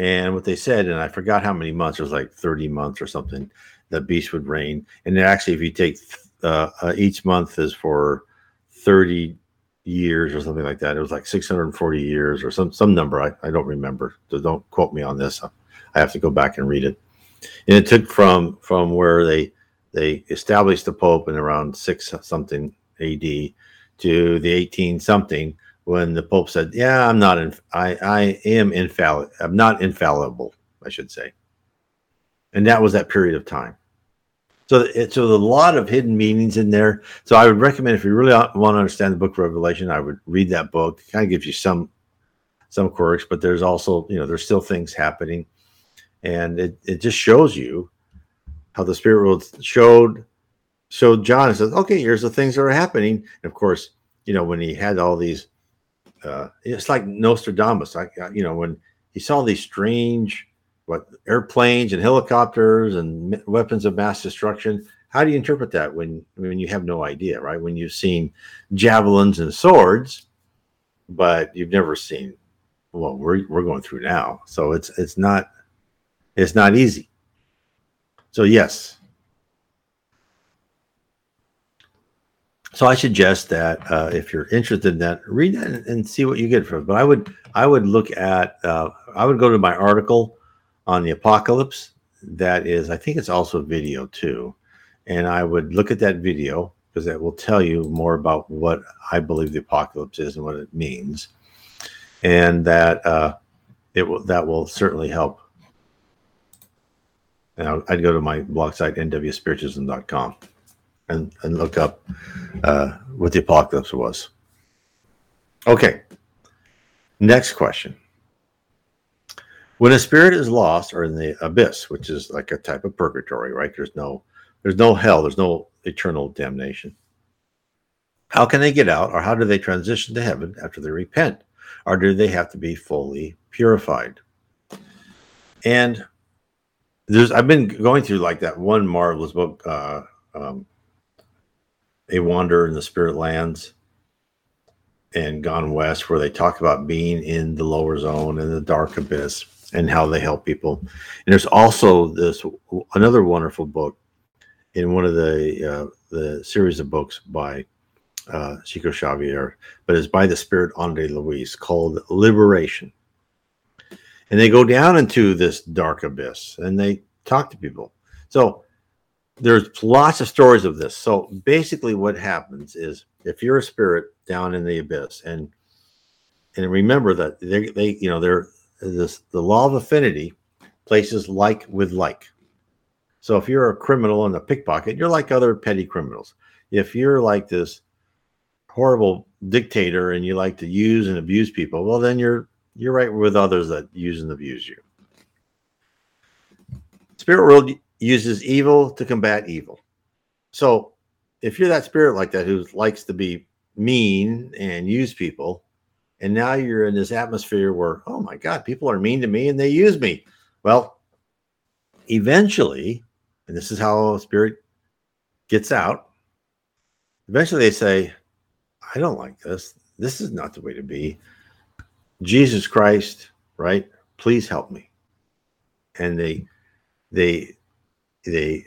And what they said, and I forgot how many months, it was like 30 months or something, the beast would reign. And actually, if you take uh, uh, each month is for 30 years or something like that, it was like 640 years or some, some number. I, I don't remember. So don't quote me on this. I have to go back and read it. And it took from from where they they established the Pope in around six something AD to the 18 something when the Pope said, "Yeah, I'm not. Inf- I I am infallible. I'm not infallible. I should say." And that was that period of time. So it's so a lot of hidden meanings in there. So I would recommend if you really want to understand the Book of Revelation, I would read that book. It kind of gives you some some quirks, but there's also you know there's still things happening, and it it just shows you how the spirit world showed showed John and says, "Okay, here's the things that are happening." And of course, you know when he had all these uh, it's like Nostradamus. I, you know, when he saw these strange what airplanes and helicopters and weapons of mass destruction. How do you interpret that when when you have no idea, right? When you've seen javelins and swords, but you've never seen well, we're we're going through now, so it's it's not it's not easy. So yes, so I suggest that uh, if you're interested in that, read that and see what you get from it. But I would I would look at uh, I would go to my article on the apocalypse. That is, I think it's also a video too, and I would look at that video because that will tell you more about what I believe the apocalypse is and what it means, and that uh, it will that will certainly help. And I'd go to my blog site nwspiritism.com and, and look up uh, what the apocalypse was. Okay. Next question. When a spirit is lost or in the abyss, which is like a type of purgatory, right? There's no there's no hell, there's no eternal damnation. How can they get out or how do they transition to heaven after they repent? Or do they have to be fully purified? And there's I've been going through like that one marvelous book uh, um, a wander in the spirit lands and gone west where they talk about being in the lower zone and the dark abyss and how they help people and there's also this another wonderful book in one of the uh, the series of books by uh, Chico Xavier, but it's by the Spirit André Luiz called Liberation. And they go down into this dark abyss and they talk to people. So there's lots of stories of this. So basically, what happens is if you're a spirit down in the abyss, and and remember that they, they you know they're this the law of affinity places like with like. So if you're a criminal and a pickpocket, you're like other petty criminals. If you're like this horrible dictator and you like to use and abuse people, well then you're you're right with others that use and abuse you. Spirit world uses evil to combat evil. So if you're that spirit like that who likes to be mean and use people, and now you're in this atmosphere where, oh my God, people are mean to me and they use me. Well, eventually, and this is how a spirit gets out, eventually they say, I don't like this. This is not the way to be. Jesus Christ, right? Please help me. And they they they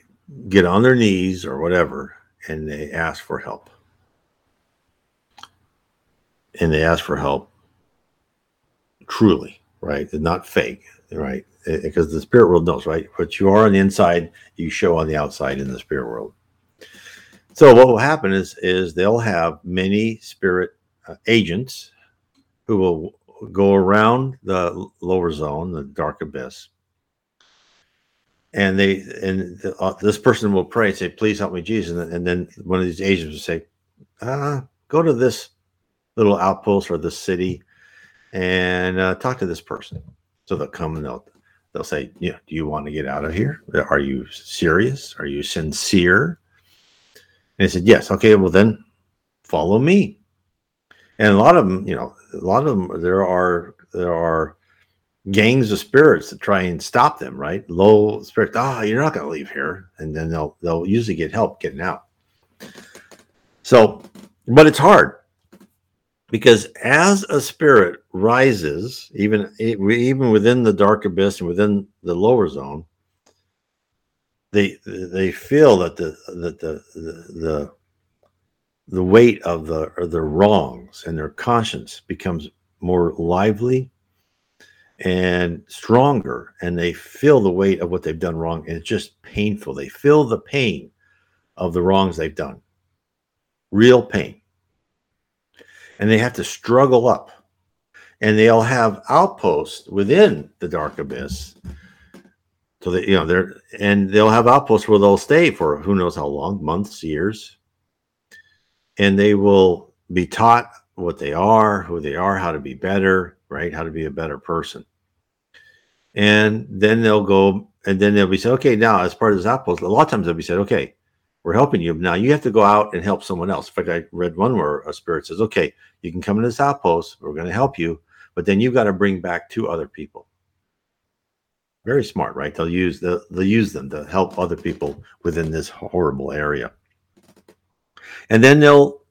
get on their knees or whatever and they ask for help. And they ask for help truly, right? And not fake, right? Because the spirit world knows, right? What you are on the inside, you show on the outside in the spirit world. So what will happen is is they'll have many spirit uh, agents who will go around the lower zone, the dark abyss, and they and the, uh, this person will pray and say, "Please help me, Jesus," and, and then one of these agents will say, uh, "Go to this little outpost or this city and uh, talk to this person." So they'll come and they'll they'll say, "Yeah, do you want to get out of here? Are you serious? Are you sincere?" And he said, "Yes." Okay, well then, follow me. And a lot of them, you know, a lot of them, there are there are gangs of spirits to try and stop them, right? Low spirit, ah, oh, you're not going to leave here, and then they'll they'll usually get help getting out. So, but it's hard because as a spirit rises, even even within the dark abyss and within the lower zone, they they feel that the that the the, the the weight of the or their wrongs and their conscience becomes more lively and stronger and they feel the weight of what they've done wrong and it's just painful. They feel the pain of the wrongs they've done. Real pain. And they have to struggle up. And they'll have outposts within the dark abyss. So they you know they're and they'll have outposts where they'll stay for who knows how long months years. And they will be taught what they are who they are how to be better right? How to be a better person. And then they'll go and then they'll be said, okay, now as part of this outpost, a lot of times they'll be said, okay, we're helping you. Now you have to go out and help someone else. In fact, I read one where a spirit says, okay, you can come into this outpost, we're going to help you, but then you've got to bring back two other people. Very smart, right? They'll use the they'll use them to help other people within this horrible area. And then they'll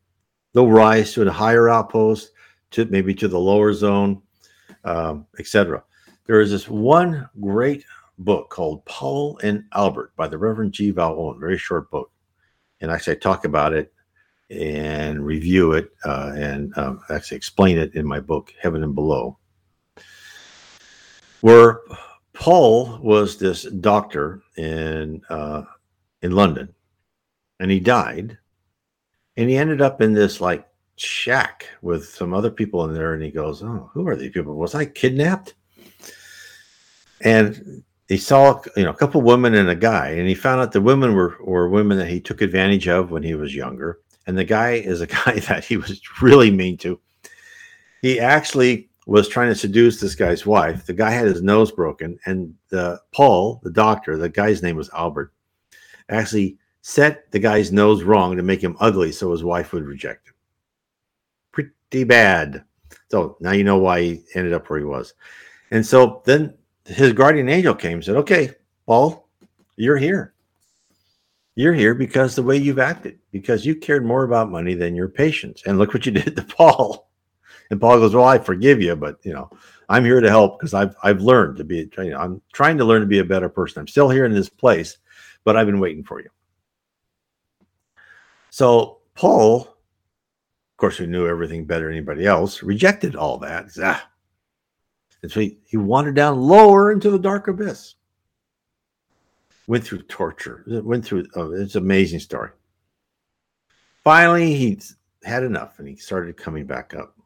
they'll rise to a higher outpost, to maybe to the lower zone, um, etc. There is this one great book called Paul and Albert by the Reverend G. Vale Owen, very short book. And actually, I talk about it and review it uh, and um, actually explain it in my book, Heaven and Below, where Paul was this doctor in uh, in London, and he died, and he ended up in this like shack with some other people in there and he goes, Oh, who are these people? Was I kidnapped? And he saw you know a couple women and a guy, and he found out the women were were women that he took advantage of when he was younger. And the guy is a <laughs> guy that he was really mean to. He actually was trying to seduce this guy's wife. The guy had his nose broken, and the Paul, the doctor, the guy's name was Albert, actually set the guy's nose wrong to make him ugly so his wife would reject him pretty bad. So now you know why he ended up where he was. And so then his guardian angel came and said, Okay, Paul, you're here. You're here because the way you've acted, because you cared more about money than your patients. And look what you <laughs> did to Paul. And Paul goes, Well, I forgive you, but you know, I'm here to help because I've I've learned to be you know, I'm trying to learn to be a better person. I'm still here in this place, but I've been waiting for you. So Paul of course, who knew everything better than anybody else, rejected all that. And so he, he wandered down lower into the dark abyss. Went through torture. Went through, oh, it's an amazing story. Finally, he had enough and he started coming back up.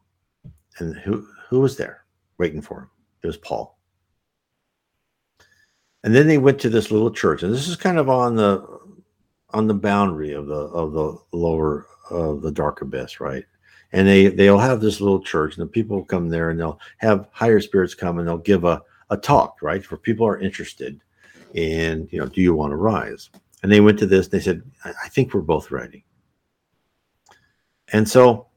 And who, who was there waiting for him? It was Paul. And then they went to this little church, and this is kind of on the on the boundary of the of the lower of the dark abyss, right? And they they'll have this little church, and the people come there, and they'll have higher spirits come, and they'll give a a talk, right, for people are interested in, you know, do you want to rise? And they went to this. And they said, I, I think we're both ready. And so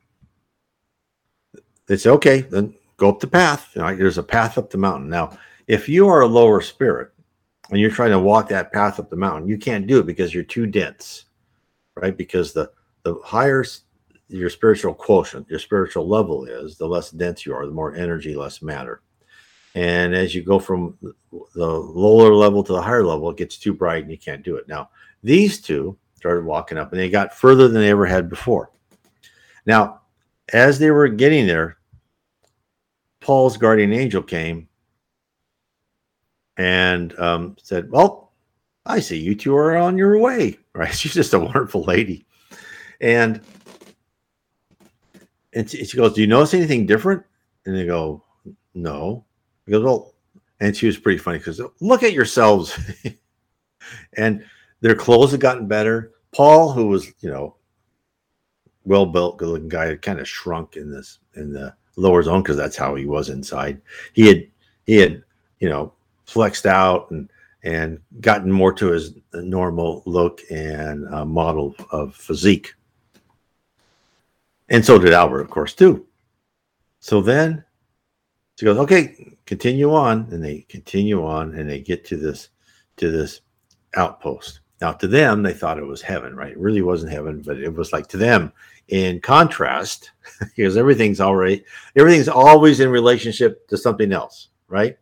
they said, okay, then go up the path. You know, there's a path up the mountain. Now, if you are a lower spirit and you're trying to walk that path up the mountain, you can't do it because you're too dense, right? Because the the higher your spiritual quotient, your spiritual level is, the less dense you are, the more energy, less matter. And as you go from the lower level to the higher level, it gets too bright and you can't do it. Now, these two started walking up and they got further than they ever had before. Now, as they were getting there, Paul's guardian angel came and um, said, Well, I see you two are on your way, <laughs> right? She's just a wonderful lady. And and she goes, Do you notice anything different? And they go, No. He goes, Well, and she was pretty funny because look at yourselves. <laughs> and their clothes had gotten better. Paul, who was, you know, well built, good looking guy, had kind of shrunk in this in the lower zone because that's how he was inside. He had he had, you know, flexed out and and gotten more to his normal look and uh, model of physique. And so did Albert, of course, too. So then she goes, okay, continue on. And they continue on and they get to this, to this outpost. Now, to them, they thought it was heaven, right? It really wasn't heaven, but it was like to them. In contrast, <laughs> because everything's already, everything's always in relationship to something else, right?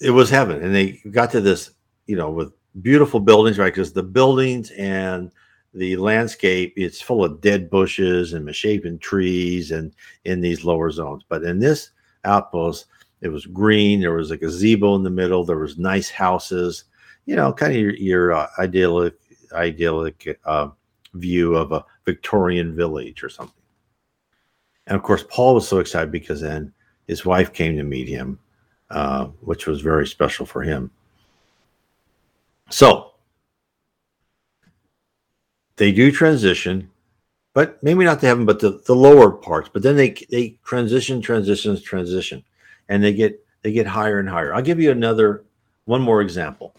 It was heaven. And they got to this, you know, with beautiful buildings, right? Because the buildings and the landscape it's full of dead bushes and misshapen trees and in these lower zones. But in this outpost it was green there was like a gazebo in the middle there was nice houses you know kind of your, your uh, idyllic idyllic uh, view of a victorian village or something. And of course paul was so excited because then his wife came to meet him uh, which was very special for him. So they do transition, but maybe not to heaven, but the, the lower parts. But then they they transition, transitions, transition, and they get they get higher and higher. I'll give you another one more example.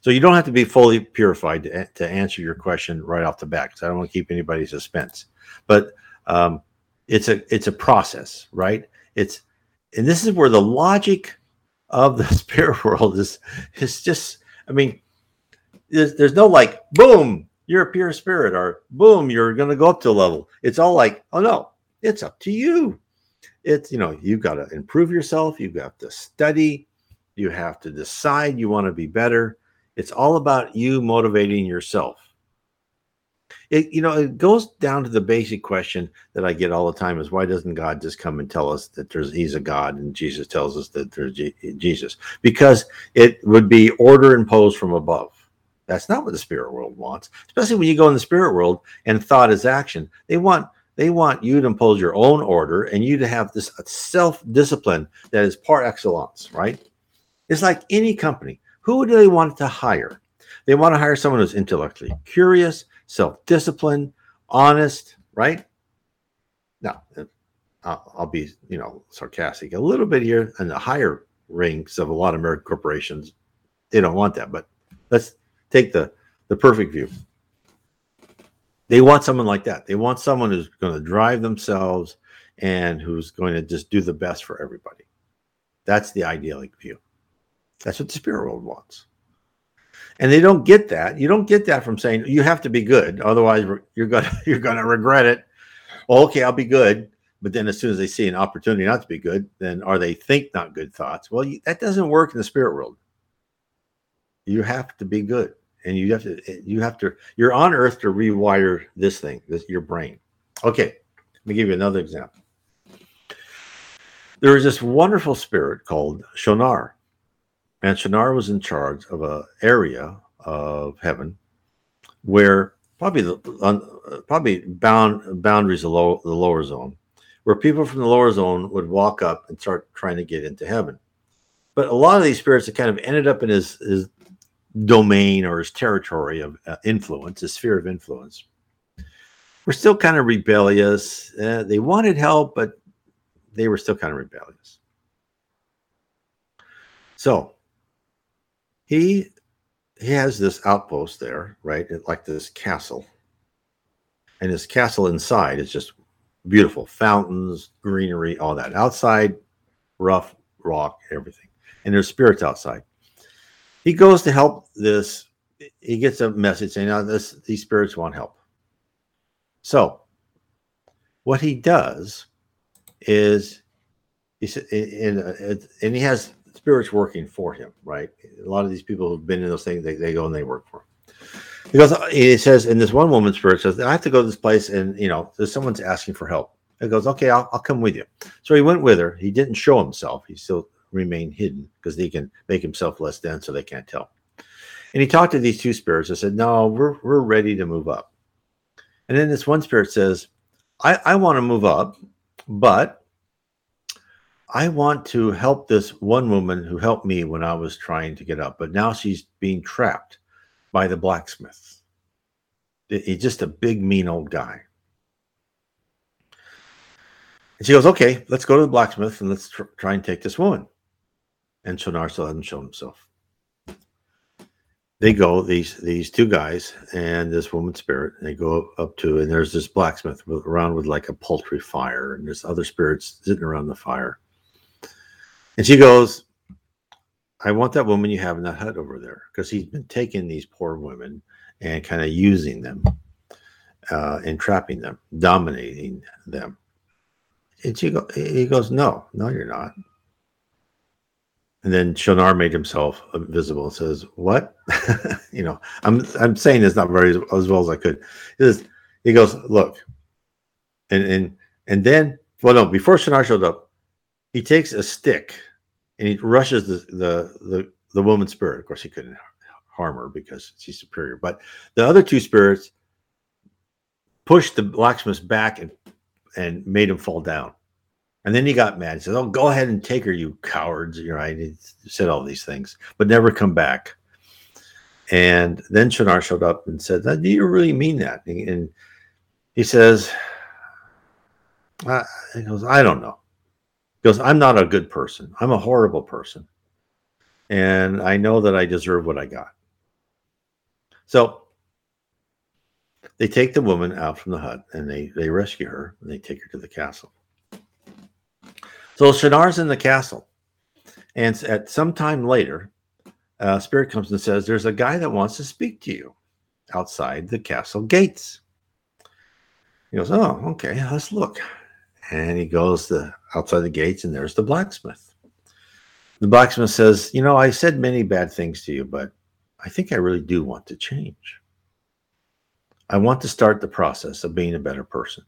So you don't have to be fully purified to, to answer your question right off the bat because I don't want to keep anybody suspense. But um, it's a it's a process, right? It's and this is where the logic of the <laughs> spirit world is is just. I mean, there's, there's no like boom you're a pure spirit, or boom, you're going to go up to a level. It's all like, oh no, it's up to you. It's, you know, you've got to improve yourself. You've got to study. You have to decide you want to be better. It's all about you motivating yourself. It, you know, it goes down to the basic question that I get all the time is why doesn't God just come and tell us that there's he's a God and Jesus tells us that there's G- Jesus? Because it would be order imposed from above that's not what the spirit world wants, especially when you go in the spirit world and thought is action. They want they want you to impose your own order and you to have this self-discipline that is par excellence, right? It's like any company. Who do they want to hire? They want to hire someone who's intellectually curious, self-disciplined, honest, right? Now, uh, I'll be, you know, sarcastic a little bit here in the higher ranks of a lot of American corporations. They don't want that, but let's take the the perfect view. They want someone like that. They want someone who's going to drive themselves and who's going to just do the best for everybody. That's the idyllic view. That's what the spirit world wants. And they don't get that. You don't get that from saying you have to be good, otherwise you're gonna <laughs> you're gonna regret it. Well, okay, I'll be good, but then as soon as they see an opportunity not to be good, then are they think not good thoughts. Well, that doesn't work in the spirit world. You have to be good and you have to you have to you're on earth to rewire this thing this your brain. Okay let me give you another example. There was this wonderful spirit called shonar and shonar was in charge of a area of heaven where probably the probably bound boundaries of low, the lower zone where people from the lower zone would walk up and start trying to get into heaven. But a lot of these spirits that kind of ended up in his his domain or his territory of uh, influence, his sphere of influence, were still kind of rebellious. Uh, they wanted help, but they were still kind of rebellious. So he he has this outpost there, right? Like this castle. And his castle inside is just beautiful fountains, greenery, all that. Outside, rough rock, everything. And there's spirits outside. He goes to help this. He gets a message saying, "Now this these spirits want help." So, what he does is he said, and, uh, and he has spirits working for him, right? A lot of these people who've been in those things, they, they go and they work for him. He goes, uh, he says, and this one woman spirit says, I have to go to this place and, you know, someone's asking for help. He goes, okay, I'll, I'll come with you. So he went with her. He didn't show himself. He still remained hidden because he can make himself less dense so they can't tell. And he talked to these two spirits and said, no, we're, we're ready to move up. And then this one spirit says, I, I want to move up, but I want to help this one woman who helped me when I was trying to get up, but now she's being trapped by the blacksmith. He's just a big, mean old guy. And she goes, Okay, let's go to the blacksmith and let's tr- try and take this woman. And Shonar still hadn't shown himself. They go, these these two guys and this woman spirit, they go up to, and there's this blacksmith around with like a poultry fire, and there's other spirits sitting around the fire. And she goes, I want that woman you have in that hut over there because he's been taking these poor women and kind of using them, uh, entrapping them, dominating them. And she go, he goes, No, no, you're not. And then Shonar made himself visible and says, What? <laughs> you know, I'm I'm saying this not very as well as I could. He, says, he goes, Look, and and and then well no, before Shonar showed up, he takes a stick and he rushes the the the, the woman's spirit. Of course, he couldn't harm her because she's superior. But the other two spirits pushed the blacksmith's back and and made him fall down. And then he got mad. He said, "Oh, go ahead and take her, you cowards!" You know. He said all these things, but never come back. And then Shonar showed up and said, "Do you really mean that?" And he says, "He goes, I don't know." He goes, I'm not a good person. I'm a horrible person. And I know that I deserve what I got. So they take the woman out from the hut and they, they rescue her and they take her to the castle. So Shonar's in the castle. And at some time later, uh, Spirit comes and says, There's a guy that wants to speak to you outside the castle gates. He goes, Oh, okay, let's look. And he goes outside the gates, and there's the blacksmith. The blacksmith says, You know, I said many bad things to you, but I think I really do want to change. I want to start the process of being a better person.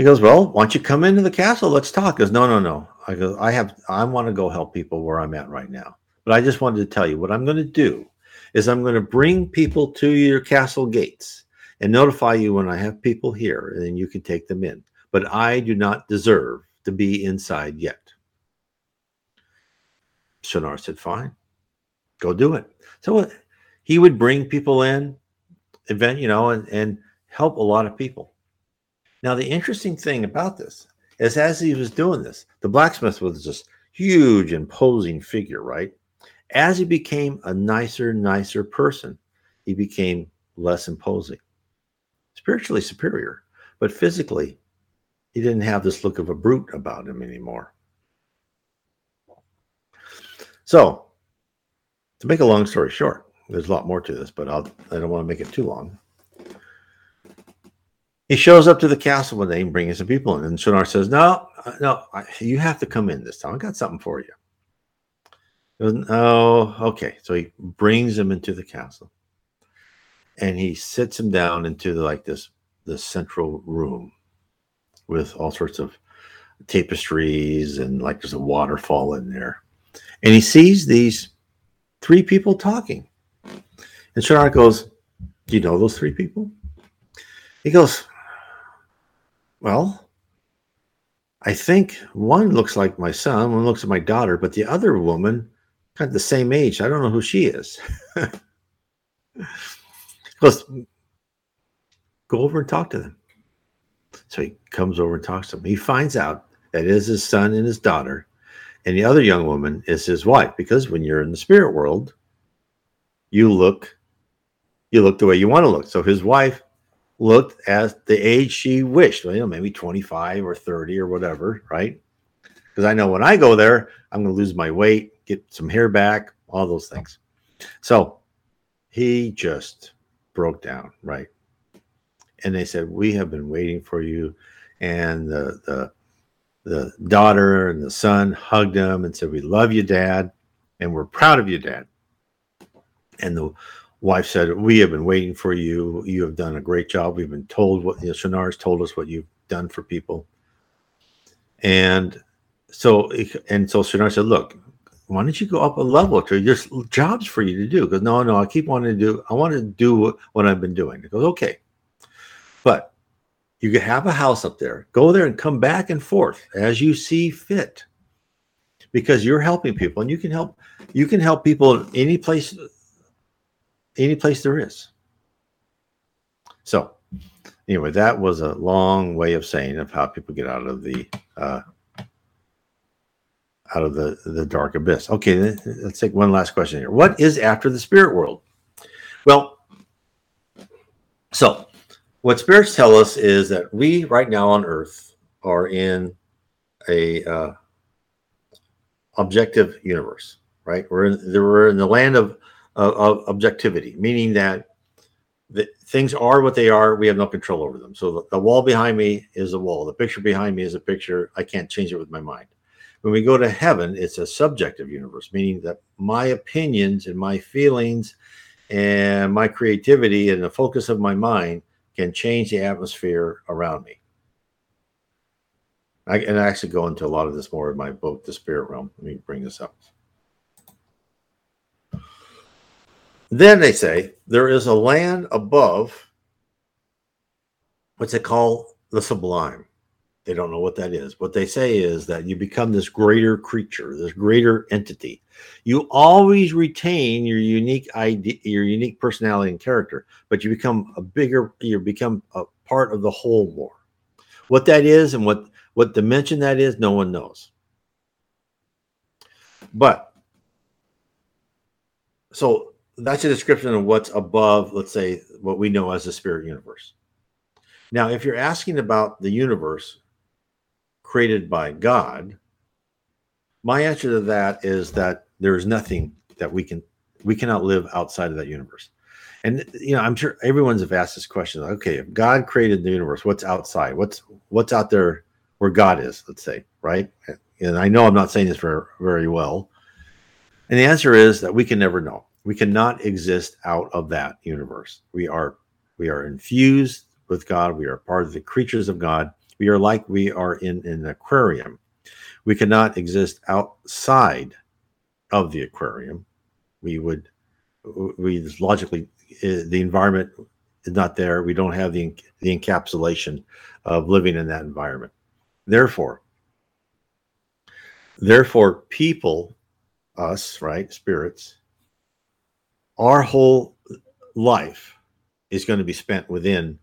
He goes, Well, why don't you come into the castle? Let's talk. He goes, No, no, no. I go, I have I want to go help people where I'm at right now. But I just wanted to tell you what I'm going to do is I'm going to bring people to your castle gates and notify you when I have people here, and then you can take them in. But I do not deserve to be inside yet. Shonar said, Fine, go do it. So uh, he would bring people in, event, you know, and, and help a lot of people. Now, the interesting thing about this is as he was doing this, the blacksmith was this huge, imposing figure, right? As he became a nicer, nicer person, he became less imposing spiritually superior, but physically, he didn't have this look of a brute about him anymore. So, to make a long story short, there's a lot more to this, but I'll, I don't want to make it too long. He shows up to the castle one day and brings some people in, and Shonar says, "No, uh, no, you have to come in this time. I got something for you." Goes, oh, okay. So he brings him into the castle and he sits him down into the, like this the central room with all sorts of tapestries and like there's a waterfall in there and he sees these three people talking and Shonar goes do you know those three people he goes well I think one looks like my son, one looks like my daughter, but the other woman, kind of the same age. I don't know who she is. <laughs> goes, go over and talk to them. So he comes over and talks to them. He finds out that is his son and his daughter, and the other young woman is his wife. Because when you're in the spirit world, you look, you look the way you want to look. So his wife looked at the age she wished, well, you know, maybe 25 or 30 or whatever, right? Because I know when I go there, I'm going to lose my weight, get some hair back, all those things. So he just broke down, right? And they said, "We have been waiting for you." And the the the daughter and the son hugged him and said, "We love you, Dad, and we're proud of you, Dad." And the wife said, "We have been waiting for you. You have done a great job. We've been told what you know, Shanar's told us what you've done for people." And so, and so Shanar said, "Look, why don't you go up a level to just jobs for you to do?" Because no, no, I keep wanting to do. I want to do what I've been doing. It goes, "Okay, but you can have a house up there. Go there and come back and forth as you see fit." Because you're helping people, and you can help. You can help people in any place any place there is. So, anyway, that was a long way of saying of how people get out of the uh, out of the the dark abyss. Okay, let's take one last question here. What is after the spirit world? Well, so what spirits tell us is that we right now on Earth are in a uh, objective universe, right? We're in we're in the land of of, of objectivity, meaning that the, things are what they are. We have no control over them. So the, the wall behind me is a wall. The picture behind me is a picture. I can't change it with my mind. When we go to heaven, it's a subjective universe, meaning that my opinions and my feelings and my creativity and the focus of my mind can change the atmosphere around me. I, and I actually go into a lot of this more in my book, The Spirit Realm. Let me bring this up. Then they say there is a land above what's it called? The sublime. They don't know what that is. What they say is that you become this greater creature, this greater entity. You always retain your unique idea, your unique personality and character, but you become a bigger, you become a part of the whole more. What that is and what what dimension that is, no one knows. But so that's a description of what's above, let's say, what we know as the spirit universe. Now, if you're asking about the universe created by God, my answer to that is that there is nothing that we can we cannot live outside of that universe. And you know, I'm sure everyone's have asked this question. Okay, if God created the universe, what's outside? What's what's out there where God is? Let's say, right? And I know I'm not saying this very very well. And the answer is that we can never know we cannot exist out of that universe. We are we are infused with God. We are part of the creatures of God. We are like we are in, in an aquarium. We cannot exist outside of the aquarium. We would we logically eh, the environment is not there. We don't have the the encapsulation of living in that environment. Therefore, therefore, people, us, right, spirits, our whole life is going to be spent within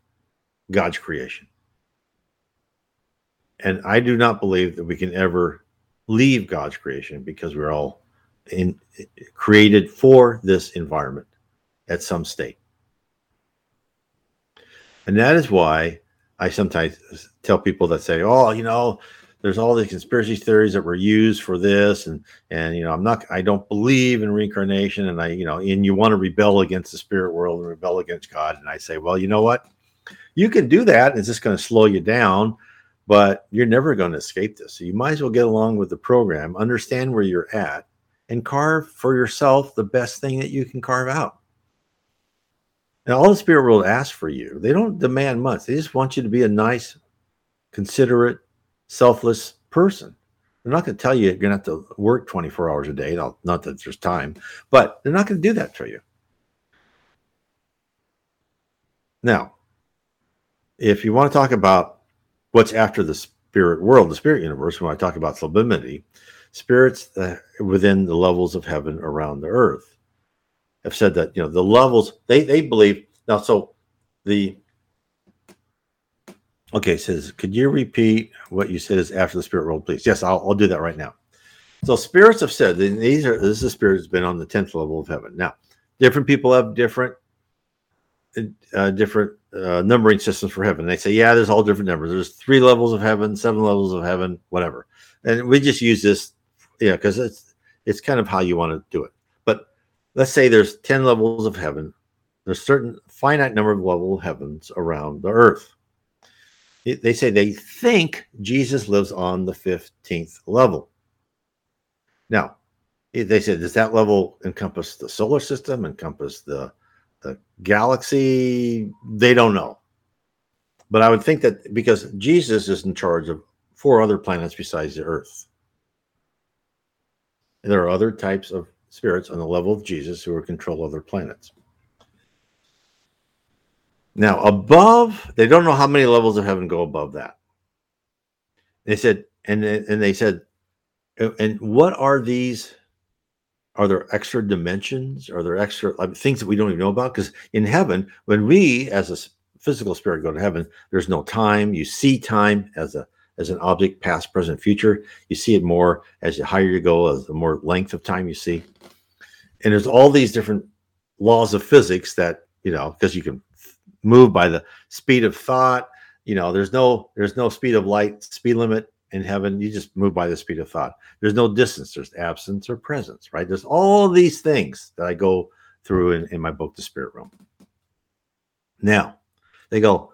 God's creation. And I do not believe that we can ever leave God's creation because we're all in, created for this environment at some state. And that is why I sometimes tell people that say, oh, you know, there's all these conspiracy theories that were used for this and and you know i'm not i don't believe in reincarnation and i you know and you want to rebel against the spirit world and rebel against god. And i say well you know what? You can do that. It's just going to slow you down but you're never going to escape this. So you might as well get along with the program understand where you're at and carve for yourself the best thing that you can carve out. And all the spirit world asks for you. They don't demand much. They just want you to be a nice considerate selfless person. They're not going to tell you you're going to have to work 24 hours a day. Not, that there's time, but they're not going to do that for you. Now, if you want to talk about what's after the spirit world, the spirit universe, when I talk about sublimity, spirits uh, within the levels of heaven around the earth have said that you know the levels they they believe now. So the okay says, could you repeat what you said is after the spirit world, please? Yes, I'll, I'll do that right now. So spirits have said these are this is a spirit that's been on the tenth level of heaven. Now, different people have different uh, different uh, numbering systems for heaven. They say, yeah, there's all different numbers. There's three levels of heaven, seven levels of heaven, whatever. And we just use this, yeah, because it's it's kind of how you want to do it. But let's say there's ten levels of heaven. There's certain finite number of level of heavens around the earth. They say they think Jesus lives on the fifteenth level. Now, eh, they said, does that level encompass the solar system, encompass the the galaxy? They don't know. But I would think that because Jesus is in charge of four other planets besides the Earth. There are other types of spirits on the level of Jesus who are control other planets. Now, above, they don't know how many levels of heaven go above that. They said, and and they said and what are these? Are there extra dimensions? Are there extra things that we don't even know about? Because in heaven, when we as a physical spirit go to heaven, there's no time. You see time as a as an object, past, present, future. You see it more as the higher you go, as the more length of time you see. And there's all these different laws of physics that you know because you can move by the speed of thought. You know, there's no there's no speed of light speed limit in heaven, you just move by the speed of thought. There's no distance, there's absence or presence, right? There's all these things that I go through in, in my book, The Spirit Realm. Now, they go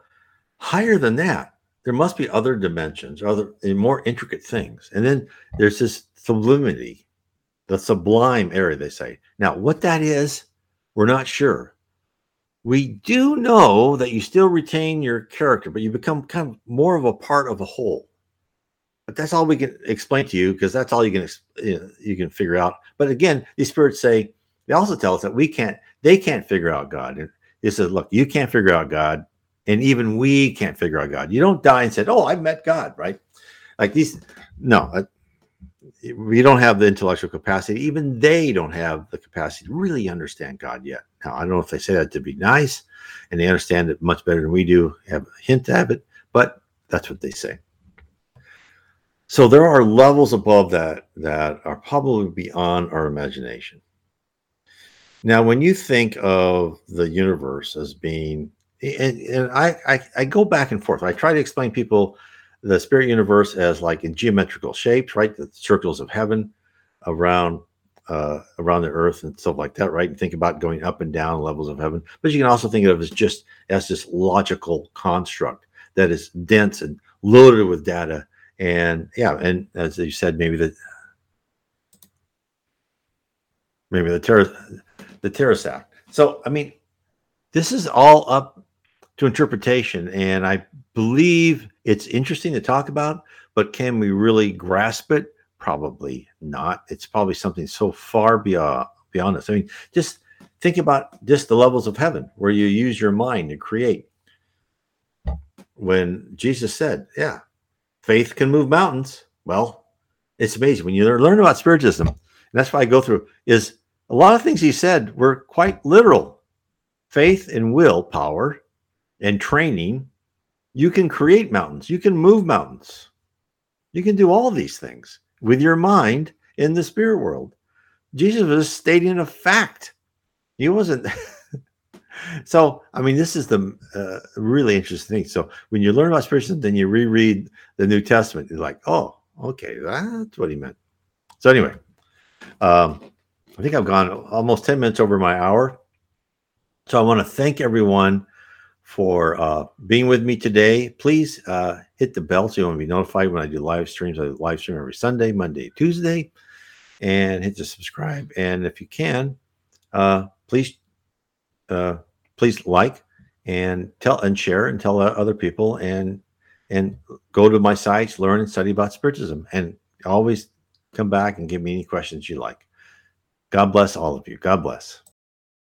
higher than that. There must be other dimensions, other more intricate things. And then there's this sublimity, the sublime area, they say. Now, what that is, we're not sure. We do know that you still retain your character, but you become kind of more of a part of a whole but that's all we can explain to you because that's all you can you, know, you can figure out. But again, these spirits say they also tell us that we can't. They can't figure out God. They said, "Look, you can't figure out God, and even we can't figure out God. You don't die and said, "Oh, I met God," right? Like these. No, uh, we don't have the intellectual capacity. Even they don't have the capacity to really understand God yet. Now, I don't know if they say that to be nice, and they understand it much better than we do. Have a hint of it, but that's what they say. So there are levels above that that are probably beyond our imagination. Now, when you think of the universe as being, and, and I, I, I go back and forth. I try to explain people the spirit universe as like in geometrical shapes, right? The circles of heaven around uh, around the earth and stuff like that, right? And think about going up and down levels of heaven. But you can also think of it as just as this logical construct that is dense and loaded with data and yeah, and as you said, maybe the maybe the terror the terrorist act. So I mean, this is all up to interpretation, and I believe it's interesting to talk about, but can we really grasp it? Probably not. It's probably something so far beyond beyond us. I mean, just think about just the levels of heaven where you use your mind to create. When Jesus said, "Yeah, faith can move mountains. Well, it's amazing when you learn about spiritism, and that's why I go through is a lot of things he said were quite literal. Faith and willpower and training, you can create mountains, you can move mountains, you can do all these things with your mind in the spirit world. Jesus was stating a fact. He wasn't <laughs> so i mean this is the uh, really interesting thing so when you learn about spiritism then you reread the new testament you're like oh okay that's what he meant so anyway um, i think i've gone almost 10 minutes over my hour so i want to thank everyone for uh, being with me today please uh, hit the bell so you want to be notified when i do live streams i live stream every sunday monday tuesday and hit the subscribe and if you can uh, please uh, please like and tell and share and tell other people and and go to my sites, learn and study about spiritism, and always come back and give me any questions you like. God bless all of you. God bless.